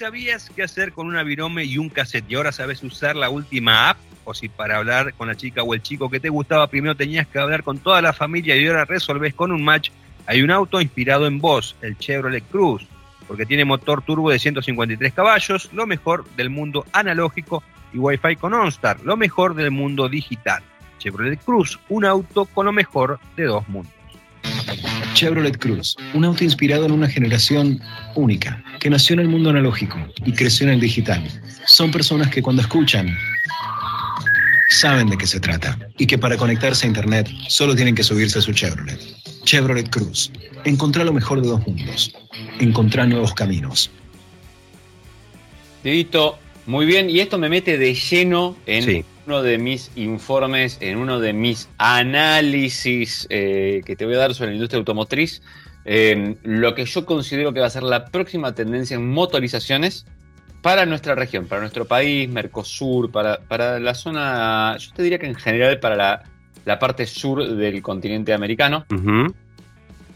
Speaker 1: sabías qué hacer con una virome y un cassette y ahora sabes usar la última app, o si para hablar con la chica o el chico que te gustaba primero tenías que hablar con toda la familia y ahora resolves con un match, hay un auto inspirado en vos, el Chevrolet Cruz, porque tiene motor turbo de 153 caballos, lo mejor del mundo analógico y Wi-Fi con OnStar, lo mejor del mundo digital. Chevrolet Cruz, un auto con lo mejor de dos mundos.
Speaker 3: Chevrolet Cruz, un auto inspirado en una generación única, que nació en el mundo analógico y creció en el digital. Son personas que cuando escuchan, saben de qué se trata y que para conectarse a Internet solo tienen que subirse a su Chevrolet. Chevrolet Cruz, encontrá lo mejor de dos mundos, encontrá nuevos caminos.
Speaker 2: Dito, muy bien, y esto me mete de lleno en uno de mis informes, en uno de mis análisis eh, que te voy a dar sobre la industria automotriz, lo que yo considero que va a ser la próxima tendencia en motorizaciones para nuestra región, para nuestro país, Mercosur, para, para la zona, yo te diría que en general para la, parte sur del continente americano,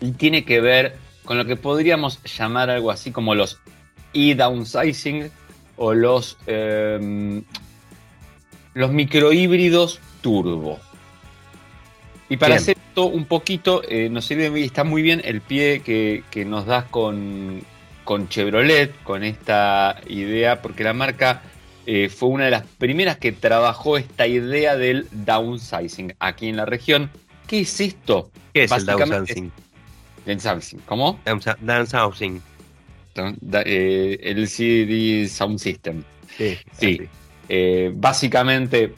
Speaker 2: y tiene que ver con lo que podríamos llamar algo así como los e-downsizing o los em, los microhíbridos turbo. Y para hacer esto un poquito, eh, nos sirve, está muy bien el pie que, nos das con, con, Chevrolet, con esta idea, porque la marca eh, fue una de las primeras que trabajó esta idea del downsizing aquí en la región. ¿Qué es esto?
Speaker 1: ¿Qué es el downsizing?
Speaker 2: Downsizing. ¿Cómo?
Speaker 1: Downsizing.
Speaker 2: eh, el CD Sound System.
Speaker 1: Sí,
Speaker 2: Sí. Eh, básicamente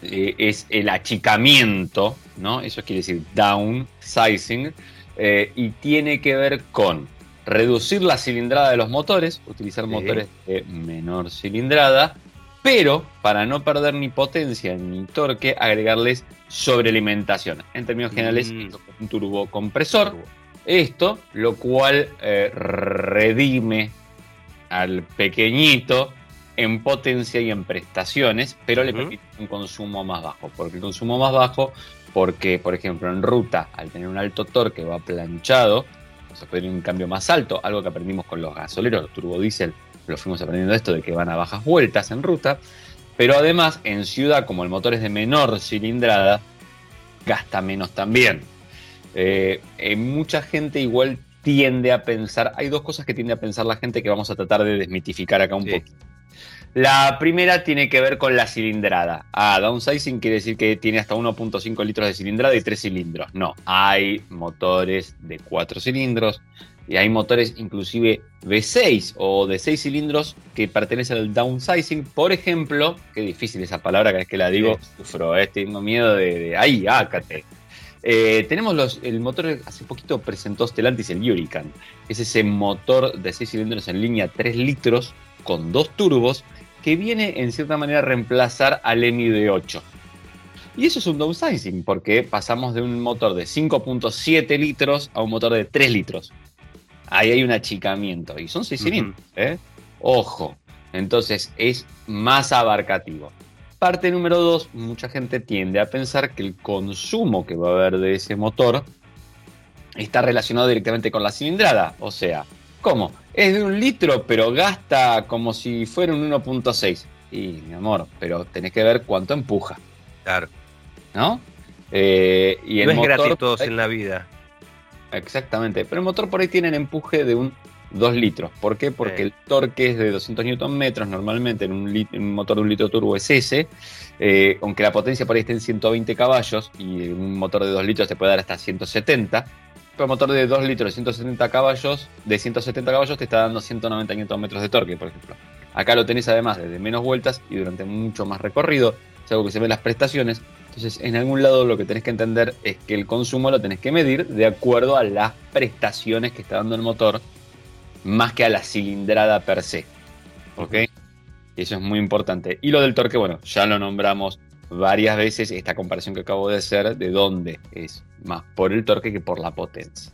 Speaker 2: es el achicamiento, ¿no? Eso quiere decir downsizing, y tiene que ver con reducir la cilindrada de los motores, utilizar
Speaker 1: Sí.
Speaker 2: motores de menor cilindrada, pero para no perder ni potencia ni torque, agregarles sobrealimentación. En términos generales,
Speaker 1: Mm.
Speaker 2: un turbocompresor. Esto, lo cual eh, redime al pequeñito en potencia y en prestaciones, pero le permite un consumo más bajo. Porque el consumo más bajo, porque, por ejemplo, en ruta, al tener un alto torque, va planchado, o sea, puede ir un cambio más alto, algo que aprendimos con los gasoleros, los turbodiesel, lo fuimos aprendiendo esto de que van a bajas vueltas en ruta, pero además en ciudad, como el motor es de menor cilindrada, gasta menos también. Eh, eh, mucha gente igual tiende a pensar, hay dos cosas que tiende a pensar la gente que vamos a tratar de desmitificar acá un
Speaker 1: Sí.
Speaker 2: poquito. La primera tiene que ver con la cilindrada. Ah, downsizing quiere decir que tiene hasta 1.5 litros de cilindrada y 3 cilindros. No, hay motores de 4 cilindros y hay motores inclusive V6 o de 6 cilindros que pertenecen al downsizing. Por ejemplo, qué difícil esa palabra, cada vez que la digo, sufro, eh, tengo miedo de, de ahí, ácate. Eh, tenemos los, el motor, hace poquito presentó Stellantis el Hurricane. Es ese motor de 6 cilindros en línea 3 litros con dos turbos que viene en cierta manera a reemplazar al EMI de 8. Y eso es un downsizing porque pasamos de un motor de 5.7 litros a un motor de 3 litros. Ahí hay un achicamiento y son 6
Speaker 1: Ujú.
Speaker 2: cilindros. ¿eh? Ojo, entonces es más abarcativo. Parte número 2, mucha gente tiende a pensar que el consumo que va a haber de ese motor está relacionado directamente con la cilindrada. O sea, ¿cómo? Es de un litro, pero gasta como si fuera un 1.6. Y, mi amor, pero tenés que ver cuánto empuja,
Speaker 1: Claro.
Speaker 2: ¿no? Eh, y el
Speaker 1: no es
Speaker 2: motor,
Speaker 1: gratis todos en la vida.
Speaker 2: Exactamente, pero el motor por ahí tiene el empuje de un 2 litros. ¿Por qué? Porque
Speaker 1: Sí.
Speaker 2: el torque es de 200 Nm normalmente en un, en un motor de un litro turbo es ese, eh, aunque la potencia por ahí esté en 120 caballos y un motor de 2 litros te puede dar hasta 170. Motor de 2 litros de 170 caballos, de 170 caballos te está dando 190 Nm de torque, por ejemplo. Acá lo tenés además desde menos vueltas y durante mucho más recorrido. Es algo que se ve en las prestaciones. Entonces, en algún lado lo que tenés que entender es que el consumo lo tenés que medir de acuerdo a las prestaciones que está dando el motor, más que a la cilindrada per se. ¿Ok? Eso es muy importante. Y lo del torque, bueno, ya lo nombramos varias veces, esta comparación que acabo de hacer, de dónde es más por el torque que por la potencia.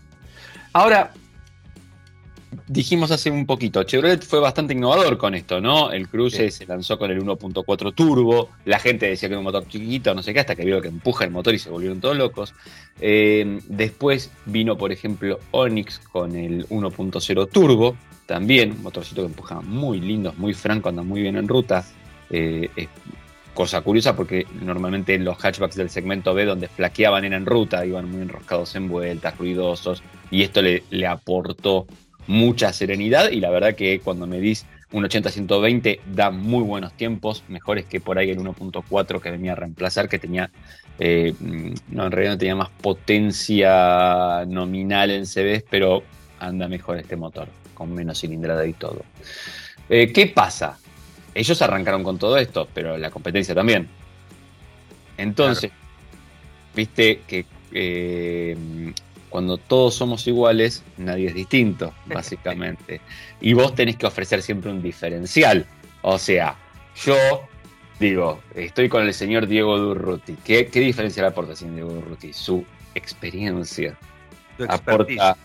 Speaker 2: Ahora, dijimos hace un poquito, Chevrolet fue bastante innovador con esto, ¿no? El Cruze se lanzó con el 1.4 turbo, la gente decía que era un motor chiquito, no sé qué, hasta que vio que empuja el motor y se volvieron todos locos. Eh, después vino, por ejemplo, Onix con el 1.0 turbo, también un motorcito que empuja muy lindo, muy franco, anda muy bien en ruta. Eh, es cosa curiosa porque normalmente los hatchbacks del segmento B donde flaqueaban eran en ruta, iban muy enroscados en vueltas, ruidosos, y esto le, aportó mucha serenidad y la verdad que cuando medís un 80-120 da muy buenos tiempos, mejores que por ahí el 1.4 que venía a reemplazar, que tenía, eh, no, en realidad no tenía más potencia nominal en CBs, pero anda mejor este motor, con menos cilindrada y todo. Eh, ¿Qué pasa? Ellos arrancaron con todo esto, pero la competencia también. Entonces, viste que eh, cuando todos somos iguales, nadie es distinto, (laughs) básicamente. y vos tenés que ofrecer siempre un diferencial. O sea, yo digo, estoy con el señor Diego Durruti. ¿Qué, qué diferencial aporta el señor Diego Durruti? Su experiencia.
Speaker 1: Expertise,
Speaker 2: Aporta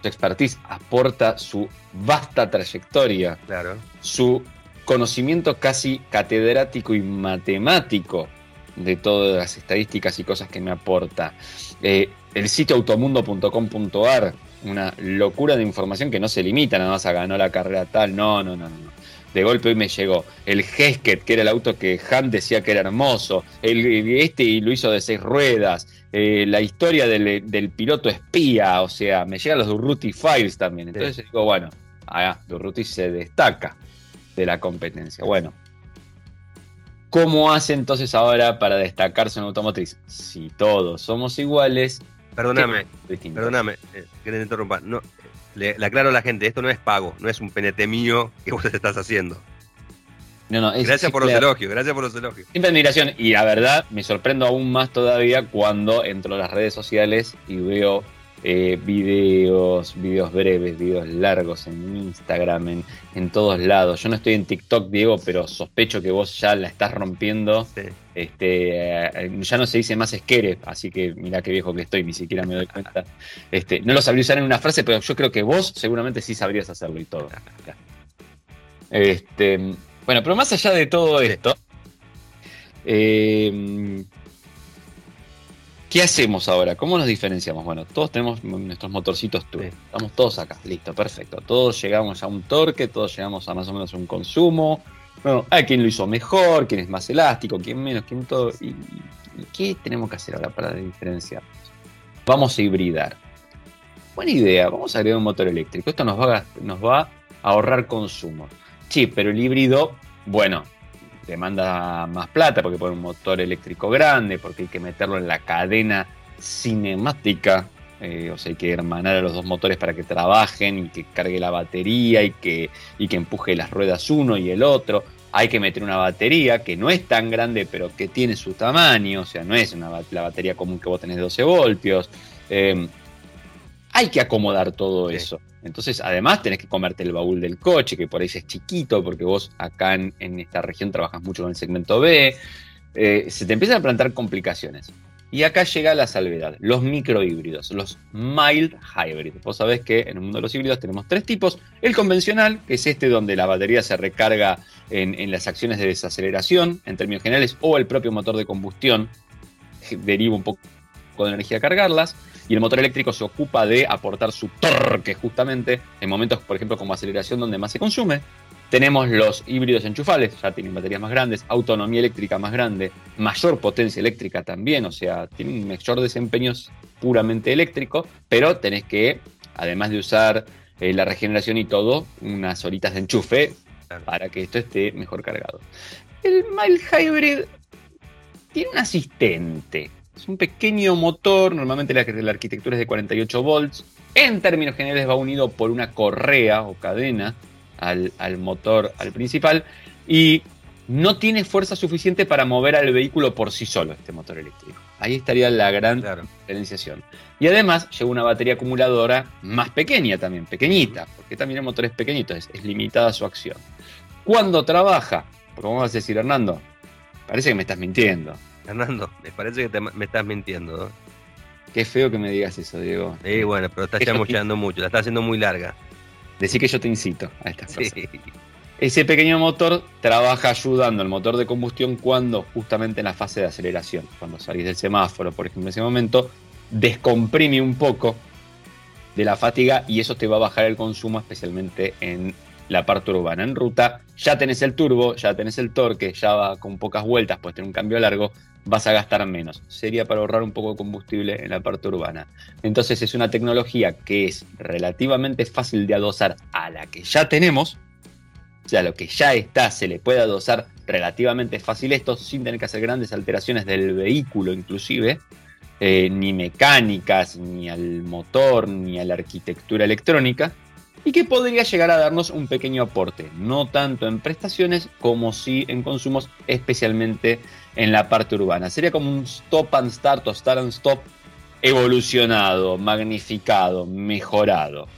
Speaker 2: su expertise, aporta su vasta trayectoria,
Speaker 1: claro.
Speaker 2: su conocimiento casi catedrático y matemático de todas las estadísticas y cosas que me aporta. Eh, el sitio automundo.com.ar, una locura de información que no se limita nada más a ganó la carrera tal, no, no, no, no. De golpe hoy me llegó el Hesket, que era el auto que Han decía que era hermoso, el, este y lo hizo de seis ruedas, eh, la historia del, del, piloto espía, o sea, me llegan los Durruti Files también. Entonces sí. digo, bueno, ah, Durruti se destaca de la competencia. Bueno, ¿cómo hace entonces ahora para destacarse en automotriz? Si todos somos iguales.
Speaker 1: Perdóname, perdóname, eh, que te interrumpa. No, le, le aclaro a la gente, esto no es pago, no es un penete mío que (laughs) vos estás haciendo.
Speaker 2: No, no, es
Speaker 1: Gracias por los elogios, gracias por los elogios.
Speaker 2: Simple admiración. Y la verdad, me sorprendo aún más todavía cuando entro a las redes sociales y veo eh, videos, videos breves, videos largos en Instagram, en, en todos lados. Yo no estoy en TikTok, Diego, pero sospecho que vos ya la estás rompiendo.
Speaker 1: Sí.
Speaker 2: Este, eh, ya no se dice más esquere, así que mira qué viejo que estoy, ni siquiera me doy cuenta. Este, no lo sabría usar en una frase, pero yo creo que vos seguramente sí sabrías hacerlo y todo. Este, bueno, pero más allá de todo esto, eh, ¿qué hacemos ahora? ¿Cómo nos diferenciamos? Bueno, todos tenemos nuestros motorcitos turbo.
Speaker 1: Sí.
Speaker 2: Estamos todos acá, listo, perfecto. Todos llegamos a un torque, todos llegamos a más o menos un consumo. Bueno, hay quien lo hizo mejor, quien es más elástico, quien menos, quien todo. ¿Y, y qué tenemos que hacer ahora para diferenciarnos? Vamos a hibridar. Buena idea, vamos a agregar un motor eléctrico. Esto nos va a, nos va a ahorrar consumo. Sí, pero el híbrido, bueno, demanda más plata porque pone un motor eléctrico grande, porque hay que meterlo en la cadena cinemática. eh, o sea, hay que hermanar a los dos motores para que trabajen y que cargue la batería y que, y que empuje las ruedas uno y el otro. Hay que meter una batería que no es tan grande, pero que tiene su tamaño. O sea, no es una, la batería común que vos tenés de 12 voltios. Eh, hay que acomodar todo
Speaker 1: Sí.
Speaker 2: eso. Entonces, además, tenés que comerte el baúl del coche, que por ahí es chiquito, porque vos acá en, en esta región trabajas mucho con el segmento B. Eh, se te empiezan a plantar complicaciones. Y acá llega la salvedad, los microhíbridos, los mild hybrid. Vos sabés que en el mundo de los híbridos tenemos tres tipos. El convencional, que es este donde la batería se recarga en, en las acciones de desaceleración, en términos generales, o el propio motor de combustión deriva un poco de energía a cargarlas. Y el motor eléctrico se ocupa de aportar su torque justamente en momentos, por ejemplo, como aceleración donde más se consume. Tenemos los híbridos enchufables, ya tienen baterías más grandes, autonomía eléctrica más grande, mayor potencia eléctrica también, o sea, tienen un mayor desempeño puramente eléctrico, pero tenés que, además de usar eh, la regeneración y todo, unas horitas de enchufe para que esto esté mejor cargado. El mild hybrid tiene un asistente. Es un pequeño motor, normalmente la, la arquitectura es de 48 volts. En términos generales va unido por una correa o cadena al, al motor, al principal, y no tiene fuerza suficiente para mover al vehículo por sí solo, este motor eléctrico. Ahí estaría la gran
Speaker 1: Claro.
Speaker 2: diferenciación. Y además lleva una batería acumuladora más pequeña también, pequeñita, porque también el motor es pequeñito, es, es limitada su acción. Cuando trabaja, porque vamos a decir, Hernando, parece que me estás mintiendo.
Speaker 1: Fernando, me parece que te- me estás mintiendo. ¿no?
Speaker 2: Qué feo que me digas eso, Diego.
Speaker 1: Sí, bueno, pero estás chamullando mucho, la estás haciendo muy larga.
Speaker 2: Decir que yo te incito a estas
Speaker 1: Sí.
Speaker 2: cosas. Ese pequeño motor trabaja ayudando al motor de combustión cuando justamente en la fase de aceleración, cuando salís del semáforo, por ejemplo, en ese momento, descomprime un poco de la fatiga y eso te va a bajar el consumo, especialmente en la parte urbana. En ruta ya tenés el turbo, ya tenés el torque, ya va con pocas vueltas, puedes tener un cambio largo, vas a gastar menos. Sería para ahorrar un poco de combustible en la parte urbana. Entonces es una tecnología que es relativamente fácil de adosar a la que ya tenemos. O sea, lo que ya está se le puede adosar relativamente fácil esto sin tener que hacer grandes alteraciones del vehículo inclusive, eh, ni mecánicas, ni al motor, ni a la arquitectura electrónica, y que podría llegar a darnos un pequeño aporte, no tanto en prestaciones como sí en consumos, especialmente en la parte urbana. Sería como un stop and start o start and stop evolucionado, magnificado, mejorado.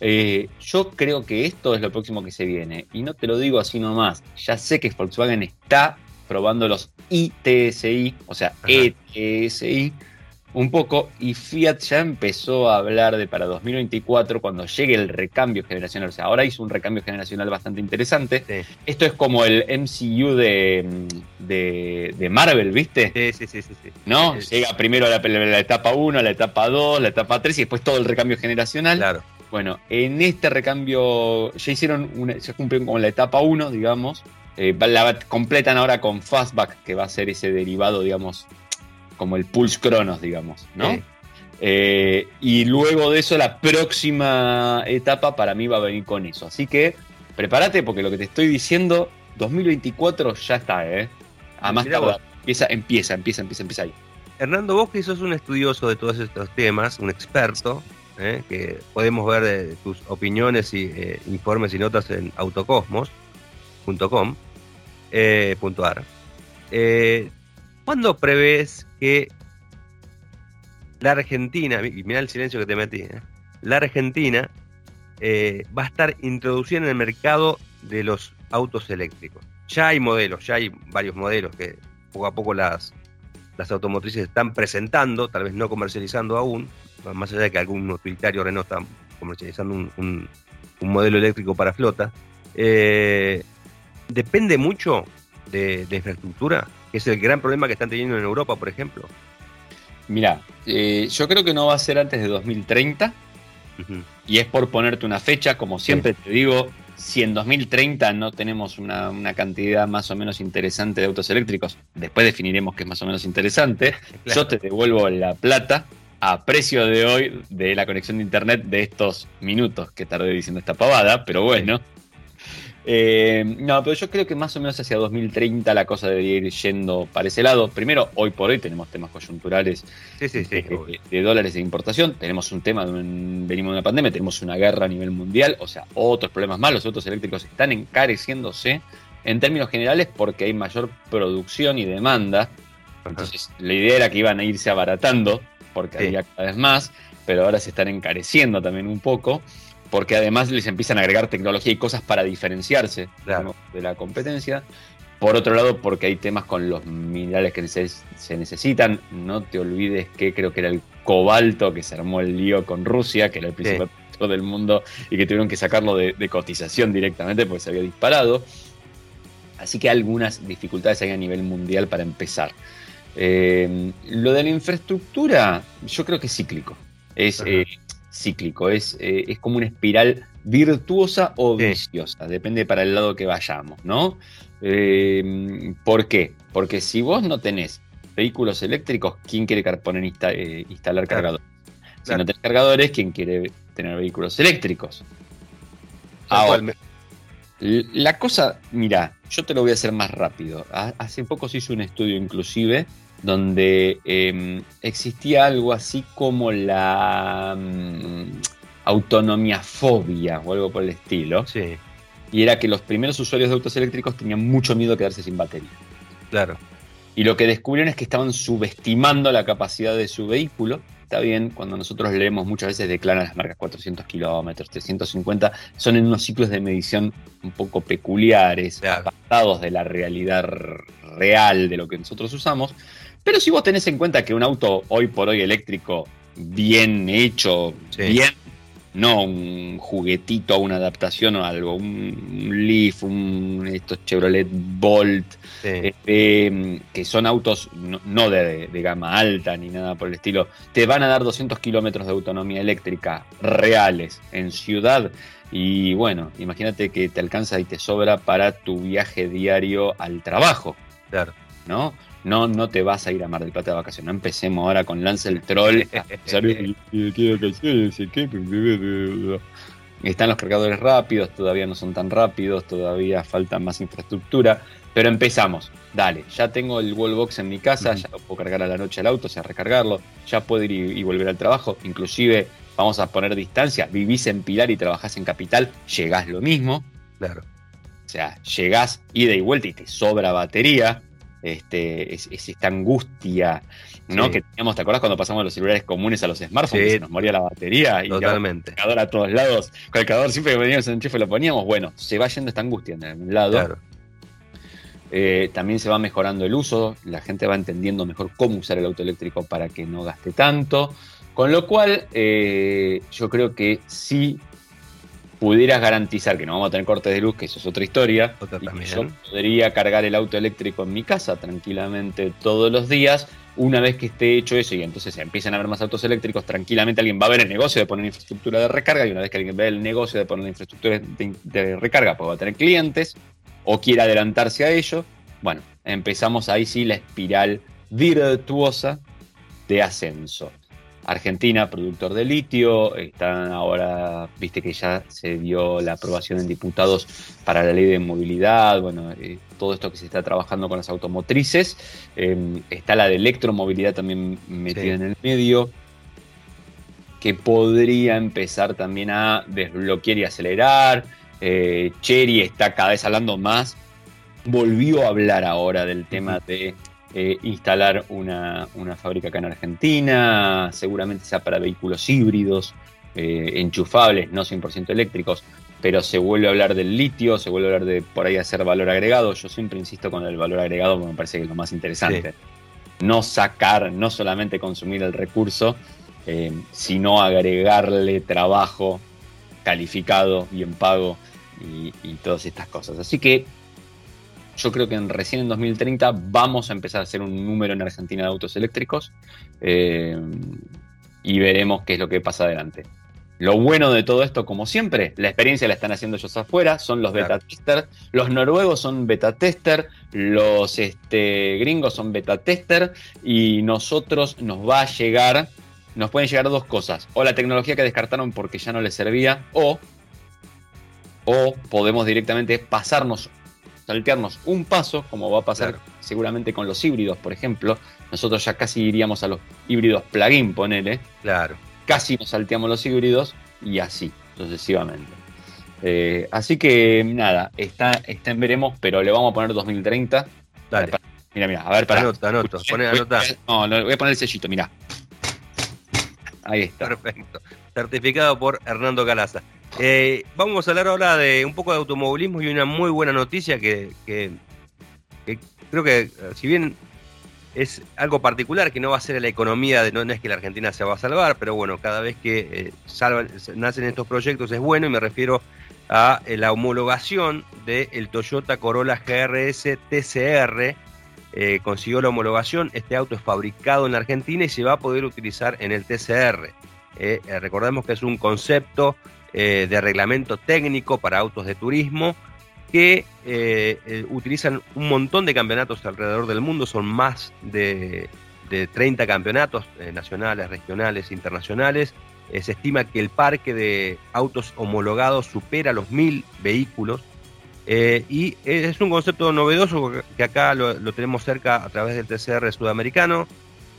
Speaker 2: Eh, yo creo que esto es lo próximo que se viene. Y no te lo digo así nomás. Ya sé que Volkswagen está probando los ITSI, o sea,
Speaker 1: Ajá.
Speaker 2: ETSI, un poco. Y Fiat ya empezó a hablar de para 2024, cuando llegue el recambio generacional. O sea, ahora hizo un recambio generacional bastante interesante.
Speaker 1: Sí.
Speaker 2: Esto es como el MCU de, de, de Marvel, ¿viste?
Speaker 1: Sí, sí, sí, sí.
Speaker 2: ¿No?
Speaker 1: Sí,
Speaker 2: Llega primero la, la etapa 1, la etapa 2, la etapa 3 y después todo el recambio generacional.
Speaker 1: Claro.
Speaker 2: Bueno, en este recambio ya hicieron, una, ya cumplieron con la etapa 1, digamos. Eh, la completan ahora con Fastback, que va a ser ese derivado, digamos, como el Pulse Cronos, digamos, ¿no?
Speaker 1: Sí.
Speaker 2: Eh, y luego de eso, la próxima etapa para mí va a venir con eso. Así que prepárate, porque lo que te estoy diciendo, 2024 ya está, ¿eh? A más. Empieza, empieza, empieza, empieza, empieza ahí.
Speaker 1: Hernando, vos que sos un estudioso de todos estos temas, un experto, ¿eh? que podemos ver eh, tus opiniones y eh, informes y notas en autocosmos.com.ar. Eh, ¿Cuándo prevés que la Argentina, y mira el silencio que te metí, ¿eh? la Argentina eh, va a estar introducida en el mercado de los autos eléctricos? Ya hay modelos, ya hay varios modelos que poco a poco las, las automotrices están presentando, tal vez no comercializando aún, más allá de que algún utilitario Renault está comercializando un, un- modelo eléctrico para flota. Eh, depende mucho de infraestructura, que es el gran problema que están teniendo en Europa, por ejemplo.
Speaker 2: Mira, eh, yo creo que no va a ser antes de 2030
Speaker 1: Ujú.
Speaker 2: y es por ponerte una fecha, como siempre te digo, si en 2030 no tenemos una, una cantidad más o menos interesante de autos eléctricos, después definiremos qué es más o menos interesante,
Speaker 1: Claro.
Speaker 2: yo te devuelvo la plata a precio de hoy de la conexión de internet de estos minutos que tardé diciendo esta pavada, pero bueno. Eh, no, pero yo creo que más o menos hacia 2030 la cosa debería ir yendo para ese lado. Primero, hoy por hoy tenemos temas coyunturales
Speaker 1: Sí, sí, sí.
Speaker 2: de, dólares de importación, tenemos un tema de un, venimos de una pandemia, tenemos una guerra a nivel mundial, o sea, otros problemas más, los autos eléctricos están encareciéndose en términos generales porque hay mayor producción y demanda.
Speaker 1: Ajá.
Speaker 2: Entonces, la idea era que iban a irse abaratando porque había cada vez más, pero ahora se están encareciendo también un poco porque además les empiezan a agregar tecnología y cosas para diferenciarse de la competencia. Por otro lado, porque hay temas con los minerales que neces- se necesitan. No te olvides que creo que era el cobalto que se armó el lío con Rusia, que era el principal productor del mundo, y que tuvieron que sacarlo de, de cotización directamente porque se había disparado. Así que algunas dificultades hay a nivel mundial para empezar. Eh, lo de la infraestructura, yo creo que es cíclico. Es eh, cíclico, es, eh, es como una espiral virtuosa o
Speaker 1: Sí.
Speaker 2: viciosa, depende para el lado que vayamos, ¿no? Eh, ¿Por qué? Porque si vos no tenés vehículos eléctricos, ¿quién quiere poner insta- eh, instalar
Speaker 1: Claro.
Speaker 2: cargadores? Si
Speaker 1: Claro.
Speaker 2: no tenés cargadores, ¿quién quiere tener vehículos eléctricos? Ahora, La cosa, mira, yo te lo voy a hacer más rápido. Ha- Hace poco se hizo un estudio inclusive donde eh, existía algo así como la mm, autonomía fobia o algo por el estilo.
Speaker 1: Sí,
Speaker 2: Y era que los primeros usuarios de autos eléctricos tenían mucho miedo a quedarse sin batería.
Speaker 1: claro.
Speaker 2: Y lo que descubrieron es que estaban subestimando la capacidad de su vehículo. Está bien, cuando nosotros leemos muchas veces declaran las marcas 400 kilómetros, 350, son en unos ciclos de medición un poco peculiares,
Speaker 1: Claro.
Speaker 2: apartados de la realidad real de lo que nosotros usamos. Pero si vos tenés en cuenta que un auto hoy por hoy eléctrico bien hecho,
Speaker 1: Sí.
Speaker 2: bien, no un juguetito, una adaptación o algo, un, un Leaf, un estos Chevrolet Bolt,
Speaker 1: Sí.
Speaker 2: este, que son autos no, no de, de gama alta ni nada por el estilo, te van a dar 200 kilómetros de autonomía eléctrica reales en ciudad. Y bueno, imagínate que te alcanza y te sobra para tu viaje diario al trabajo,
Speaker 1: claro.
Speaker 2: ¿no? No, no te vas a ir a Mar del Plata de vacaciones. No empecemos ahora con Lance el Troll. a empezar, "Eh, ¿qué vacaciones? ¿Qué? Están los cargadores rápidos, todavía no son tan rápidos, todavía falta más infraestructura. Pero empezamos. Dale, ya tengo el wallbox en mi casa, ya lo puedo cargar a la noche al auto, o sea, recargarlo, ya puedo ir y, y volver al trabajo. Inclusive, vamos a poner distancia, vivís en Pilar y trabajás en Capital, llegás lo mismo.
Speaker 1: Claro.
Speaker 2: O sea, llegás ida y vuelta y te sobra batería. Este, es, es esta angustia, ¿no?
Speaker 1: Sí.
Speaker 2: Que teníamos, ¿te acuerdas cuando pasamos de los celulares comunes a los smartphones?
Speaker 1: Sí.
Speaker 2: que se nos moría la batería y
Speaker 1: Totalmente.
Speaker 2: el cargador a todos lados. Con el cargador siempre que veníamos en enchufe lo poníamos. Bueno, se va yendo esta angustia en algún lado.
Speaker 1: Claro.
Speaker 2: Eh, también se va mejorando el uso, la gente va entendiendo mejor cómo usar el auto eléctrico para que no gaste tanto. Con lo cual, eh, yo creo que si pudieras garantizar que no vamos a tener cortes de luz, que eso es otra historia,
Speaker 1: Otra
Speaker 2: y que yo podría cargar el auto eléctrico en mi casa tranquilamente todos los días. Una vez que esté hecho eso y entonces empiezan a haber más autos eléctricos, tranquilamente alguien va a ver el negocio de poner infraestructura de recarga y una vez que alguien ve el negocio de poner la infraestructura de, de recarga, pues va a tener clientes o quiere adelantarse a ello. Bueno, empezamos ahí sí la espiral virtuosa de ascenso. Argentina, productor de litio, están ahora, viste que ya se dio la aprobación en diputados para la ley de movilidad, bueno, eh, todo esto que se está trabajando con las automotrices, eh, está la de electromovilidad también metida
Speaker 1: Sí.
Speaker 2: en el medio. que podría empezar también a desbloquear y acelerar. Eh, Cherry está cada vez hablando más. Volvió a hablar ahora del tema de eh, instalar una, fábrica acá en Argentina, seguramente sea para vehículos híbridos, eh, enchufables, no 100% eléctricos, pero se vuelve a hablar del litio, se vuelve a hablar de por ahí hacer valor agregado. Yo siempre insisto con el valor agregado porque me parece que es lo más interesante. No sacar, no solamente consumir el recurso, eh, sino agregarle trabajo calificado, bien pago y, todas estas cosas. Así que yo creo que en, recién en 2030 vamos a empezar a hacer un número en Argentina de autos eléctricos eh, y veremos qué es lo que pasa adelante. Lo bueno de todo esto, como siempre, la experiencia la están haciendo ellos afuera, son los beta testers. Los noruegos son beta tester, los este, gringos son beta tester y nosotros nos va a llegar nos pueden llegar dos cosas. O la tecnología que descartaron porque ya no les servía, o, o podemos directamente pasarnos, saltearnos un paso, como va a pasar seguramente con los híbridos, por ejemplo. Nosotros ya casi iríamos a los híbridos plugin, ponele.
Speaker 1: Claro.
Speaker 2: Casi nos salteamos los híbridos y así, sucesivamente. Eh, así que nada, está, está en veremos, pero le vamos a poner 2030.
Speaker 1: Dale.
Speaker 2: Mira, mira, a ver, para.
Speaker 1: Anota, anota, anota.
Speaker 2: No, no, voy a poner el sellito, mira. Ahí está.
Speaker 1: Perfecto. Certificado por Hernando Calaza. Eh, vamos a hablar ahora de un poco de automovilismo y una muy buena noticia que, creo que, eh, si bien es algo particular que no va a ser la economía, de, no, es que la Argentina se va a salvar, pero bueno, cada vez que eh, nacen estos proyectos es bueno y me refiero a la homologación del Toyota Corolla GRS TCR eh, consiguió la homologación. Este auto es fabricado en la Argentina y se va a poder utilizar en el TCR. Eh, eh, recordemos que es un concepto de reglamento técnico para autos de turismo que utilizan un montón de campeonatos alrededor del mundo, son más de, de 30 campeonatos nacionales, regionales, internacionales. se estima que el parque de autos homologados supera los mil vehículos. Eh, y es un concepto novedoso que acá lo, tenemos cerca a través del TCR sudamericano,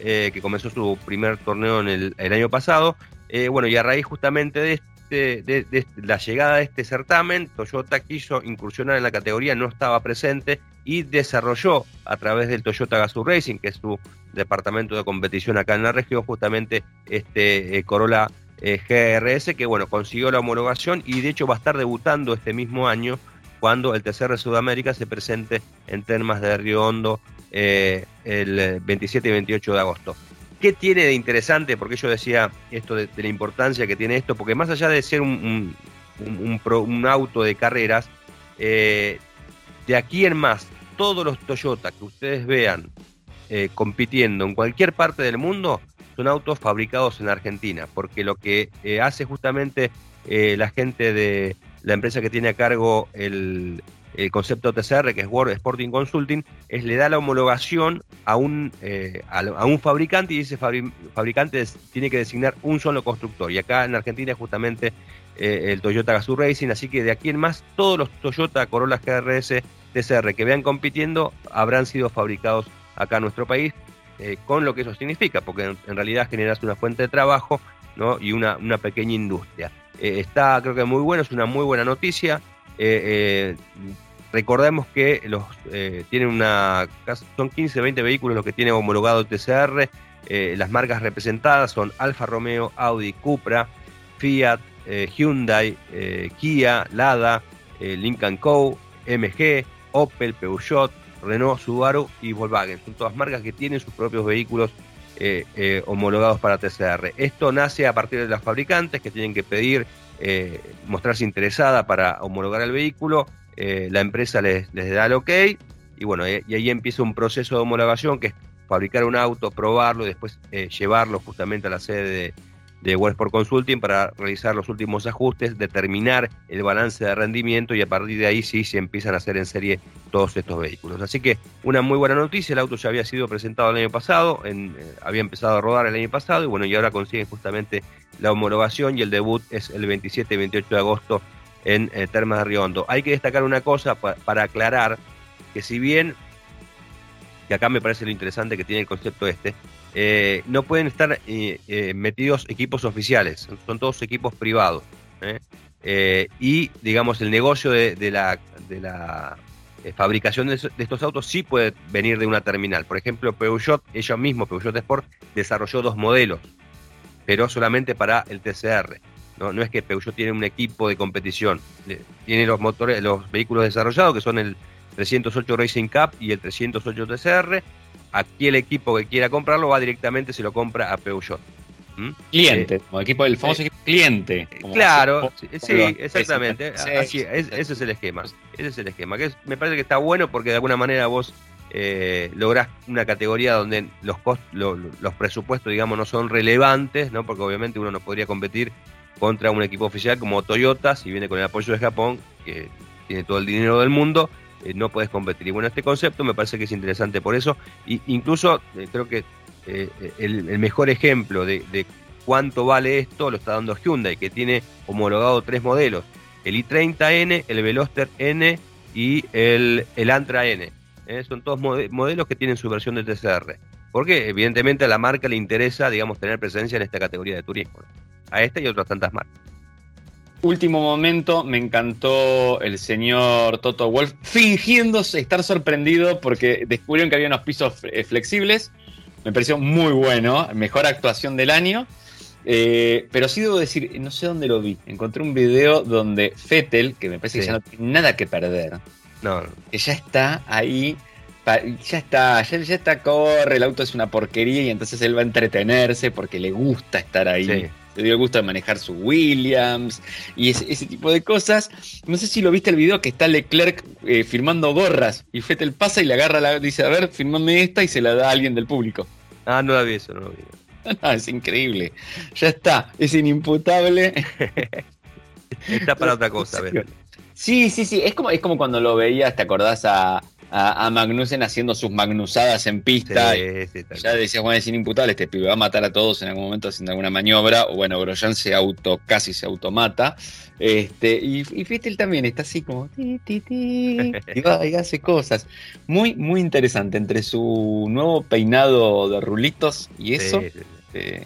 Speaker 1: eh, que comenzó su primer torneo en el, año pasado. Eh, bueno, y a raíz justamente de, este, de, la llegada de este certamen, Toyota quiso incursionar en la categoría, no estaba presente y desarrolló a través del Toyota Gazoo Racing, que es su departamento de competición acá en la región, justamente este Corolla GRS, que bueno, consiguió la homologación y de hecho va a estar debutando este mismo año cuando el TCR Sudamérica se presente en Termas de Río Hondo eh, el 27 y 28 de agosto. ¿Qué tiene de interesante? Porque yo decía esto de, la importancia que tiene esto, porque más allá de ser un, auto de carreras, eh, de aquí en más, todos los Toyota que ustedes vean eh, compitiendo en cualquier parte del mundo son autos fabricados en Argentina, porque lo que hace justamente la gente de, la empresa que tiene a cargo el, concepto TCR, que es World Sporting Consulting, es le da la homologación a un, eh, a, un fabricante y ese fabricante tiene que designar un solo constructor. Y acá en Argentina es justamente eh, el Toyota Gazoo Racing, así que de aquí en más todos los Toyota Corolla GRS TCR que vean compitiendo habrán sido fabricados acá en nuestro país, eh, con lo que eso significa, porque en, realidad generas una fuente de trabajo ¿no? y una, una pequeña industria. Está creo que muy bueno, es una muy buena noticia. Eh, eh, recordemos que los tienen una son 15, 20 vehículos los que tiene homologado TCR. las marcas representadas son Alfa Romeo, Audi, Cupra, Fiat, Hyundai, Kia, Lada, Lincoln Co, MG, Opel, Peugeot, Renault, Subaru y Volkswagen. Son todas marcas que tienen sus propios vehículos eh, eh, homologados para TCR. Esto nace a partir de los fabricantes que tienen que pedir, eh, mostrarse interesada para homologar el vehículo, la empresa les, les, da el ok y bueno, y ahí empieza un proceso de homologación que es fabricar un auto, probarlo y después llevarlo justamente a la sede de, de Westport Consulting para realizar los últimos ajustes, determinar el balance de rendimiento y a partir de ahí sí se empiezan a hacer en serie todos estos vehículos. Así que una muy buena noticia, el auto ya había sido presentado el año pasado, eh, había empezado a rodar el año pasado y bueno, y ahora consiguen justamente la homologación y el debut es el 27 y 28 de agosto en eh, Termas de Riondo. Hay que destacar una cosa para aclarar que si bien, que acá me parece lo interesante que tiene el concepto este, eh, no pueden estar eh, eh, metidos equipos oficiales, son todos equipos privados. y, digamos, el negocio de, la, fabricación de, estos autos sí puede venir de una terminal. Por ejemplo, Peugeot, ellos mismos, Peugeot Sport, desarrolló dos modelos, pero solamente para el TCR. No, no es que Peugeot tiene un equipo de competición, tiene los motores, los vehículos desarrollados, que son el 308 Racing Cup y el 308 TCR, aquí el equipo que quiera comprarlo va directamente, se lo compra a Peugeot.
Speaker 2: ¿Mm? Cliente, eh, como equipo del famoso eh, cliente.
Speaker 1: claro, sí, exactamente. Así, ese es el esquema. Ese es el esquema. Que me parece que está bueno porque de alguna manera vos eh, lográs una categoría donde los, los presupuestos, digamos, no son relevantes, ¿no? Porque obviamente uno no podría competir contra un equipo oficial como Toyota, si viene con el apoyo de Japón, que tiene todo el dinero del mundo, eh, no puedes competir. Y bueno, este concepto me parece que es interesante por eso. Y incluso eh, creo que eh, el, mejor ejemplo de, cuánto vale esto lo está dando Hyundai, que tiene homologado tres modelos: el i30N, el Veloster N y el, el Antra N. son todos modelos que tienen su versión de TCR. Porque evidentemente a la marca le interesa, digamos, tener presencia en esta categoría de turismo. A esta y otras tantas marcas.
Speaker 2: Último momento, me encantó el señor Toto Wolf fingiendo estar sorprendido porque descubrieron que había unos pisos eh, flexibles. Me pareció muy bueno, mejor actuación del año. Eh, pero sí debo decir, no sé dónde lo vi. Encontré un video donde Fettel, que me parece que ya no tiene nada que perder, no. que ya está ahí, ya está, ya, ya, está, corre, el auto es una porquería y entonces él va a entretenerse porque le gusta estar ahí. Sí le dio el gusto de manejar su Williams y ese, tipo de cosas. No sé si lo viste el video que está Leclerc eh, firmando gorras y Fettel pasa y le agarra la, dice, a ver, firmame esta y se la da a alguien del público.
Speaker 1: Ah, no la vi eso, no lo vi.
Speaker 2: No, (laughs) es increíble. Ya está, es inimputable. (laughs)
Speaker 1: está para otra cosa, (laughs) a ver.
Speaker 2: Sí, sí, sí. Es como, es como cuando lo veías, ¿te acordás a, a, Magnussen haciendo sus magnusadas en pista. ya decías, bueno, es inimputable, este pibe va a matar a todos en algún momento haciendo alguna maniobra. O bueno, Grosjean se auto, casi se automata. Este, y, y Fittel también está así como ti, ti, ti, y, va, y hace cosas. Muy, muy interesante. Entre su nuevo peinado de rulitos y eso, este,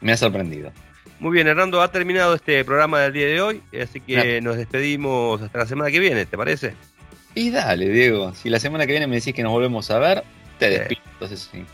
Speaker 2: me ha sorprendido.
Speaker 1: Muy bien, Hernando, ha terminado este programa del día de hoy, así que nos despedimos hasta la semana que viene, ¿te parece?
Speaker 2: Y dale, Diego, si la semana que viene me decís que nos volvemos a ver, te despido. Entonces sí.